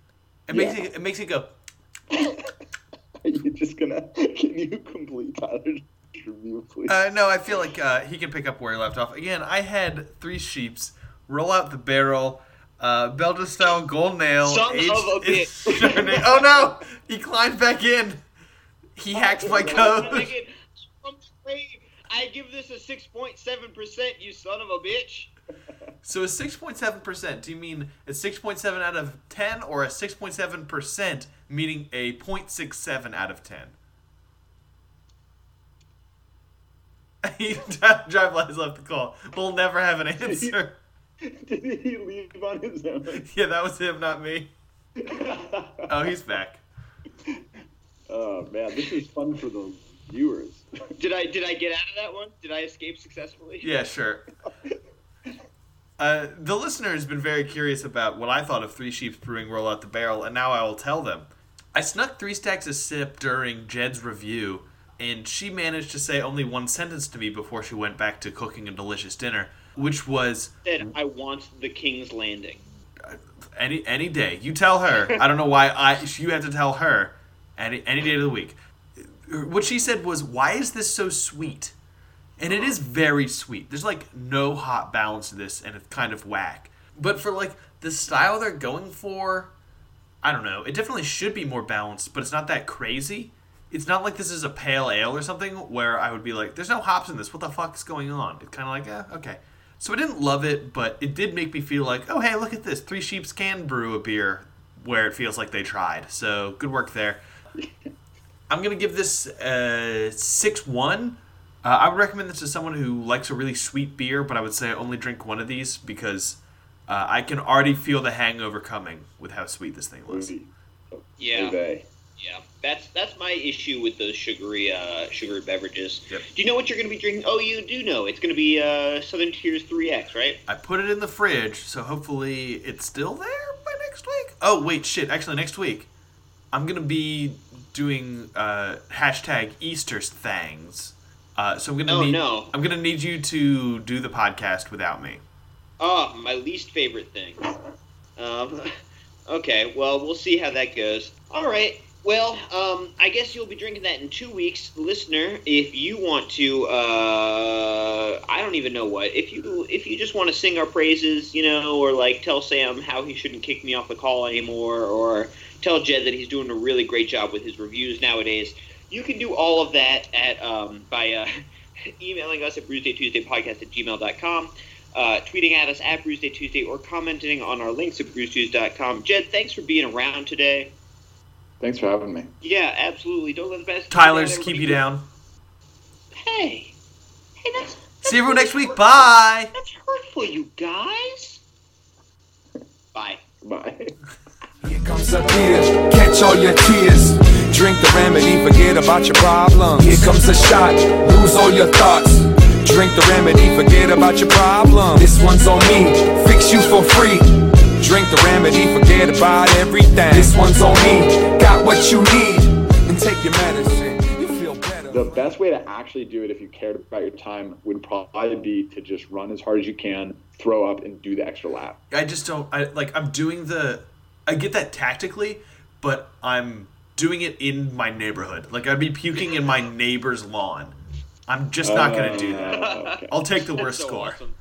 It makes it, it makes it go. Are you just gonna? Can you complete review, please? Uh, no, I feel like uh, he can pick up where he left off. Again, I had three sheeps roll out the barrel. Uh, Belgian style golden ale. Son aged of a bitch. Oh no! He climbed back in. He hacked my code. Nigga, from the grave, I give this a six point seven percent. You son of a bitch. So a six point seven percent. Do you mean a six point seven out of ten, or a six point seven percent, meaning a 0.67 out of ten? He drive lies left the call. We'll never have an answer. Did he leave on his own? Yeah, that was him, not me. Oh, he's back. oh man, this is fun for the viewers. Did I did I get out of that one? Did I escape successfully? Yeah, sure. Uh, the listener has been very curious about what I thought of Three Sheeps Brewing Roll Out the Barrel, and now I will tell them. I snuck three stacks of sip during Jed's review, and she managed to say only one sentence to me before she went back to cooking a delicious dinner, which was Said I want the King's Landing. any any day. You tell her. I don't know why I you have to tell her any any day of the week. What she said was, "Why is this so sweet?" And it is very sweet. There's like no hop balance to this, and it's kind of whack. But for like the style they're going for, I don't know. It definitely should be more balanced, but it's not that crazy. It's not like this is a pale ale or something where I would be like, "There's no hops in this. What the fuck is going on?" It's kind of like, "Yeah, okay." So I didn't love it, but it did make me feel like, "Oh, hey, look at this. Three Sheeps can brew a beer where it feels like they tried." So good work there. I'm gonna give this uh, six one. Uh, I would recommend this to someone who likes a really sweet beer, but I would say only drink one of these because uh, I can already feel the hangover coming with how sweet this thing was. Yeah, Oy yeah. That's that's my issue with those sugary uh, sugary beverages. Yep. Do you know what you're going to be drinking? Oh, you do know. It's going to be uh, Southern Tier 3X, right? I put it in the fridge, so hopefully it's still there by next week. Oh wait, shit! Actually, next week I'm gonna be doing uh, hashtag Easter things. Uh, so I'm gonna Oh, need no. I'm gonna need you to do the podcast without me. Oh, my least favorite thing. Um, Okay, well, we'll see how that goes. All right. Well, um, I guess you'll be drinking that in two weeks, listener. If you want to, uh, I don't even know what. If you if you just want to sing our praises, you know, or like tell Sam how he shouldn't kick me off the call anymore, or tell Jed that he's doing a really great job with his reviews nowadays, you can do all of that at um, by uh, emailing us at bruisedaytuesdaypodcast at gmail.com uh, tweeting at us at Bruce Day Tuesday or commenting on our links at brucetues.com. Jed, thanks for being around today. Thanks for having me. Yeah, absolutely. Don't let the best Tyler's keep you down. Hey, hey, that's See everyone next week. Bye. that's hurtful, you guys. Bye. Bye. Here comes a beer, catch all your tears. Drink the remedy, forget about your problems. Here comes a shot, lose all your thoughts. Drink the remedy, forget about your problems. This one's on me, fix you for free. Drink the remedy, forget about everything. This one's on me, got what you need. And take your medicine, you feel better. The best way to actually do it if you cared about your time would probably be to just run as hard as you can, throw up, and do the extra lap. I just don't. I like. I'm doing the. I get that tactically, but I'm doing it in my neighborhood. Like I'd be puking in my neighbor's lawn. I'm just not gonna do that. Uh, okay. I'll take the worst so score. awesome.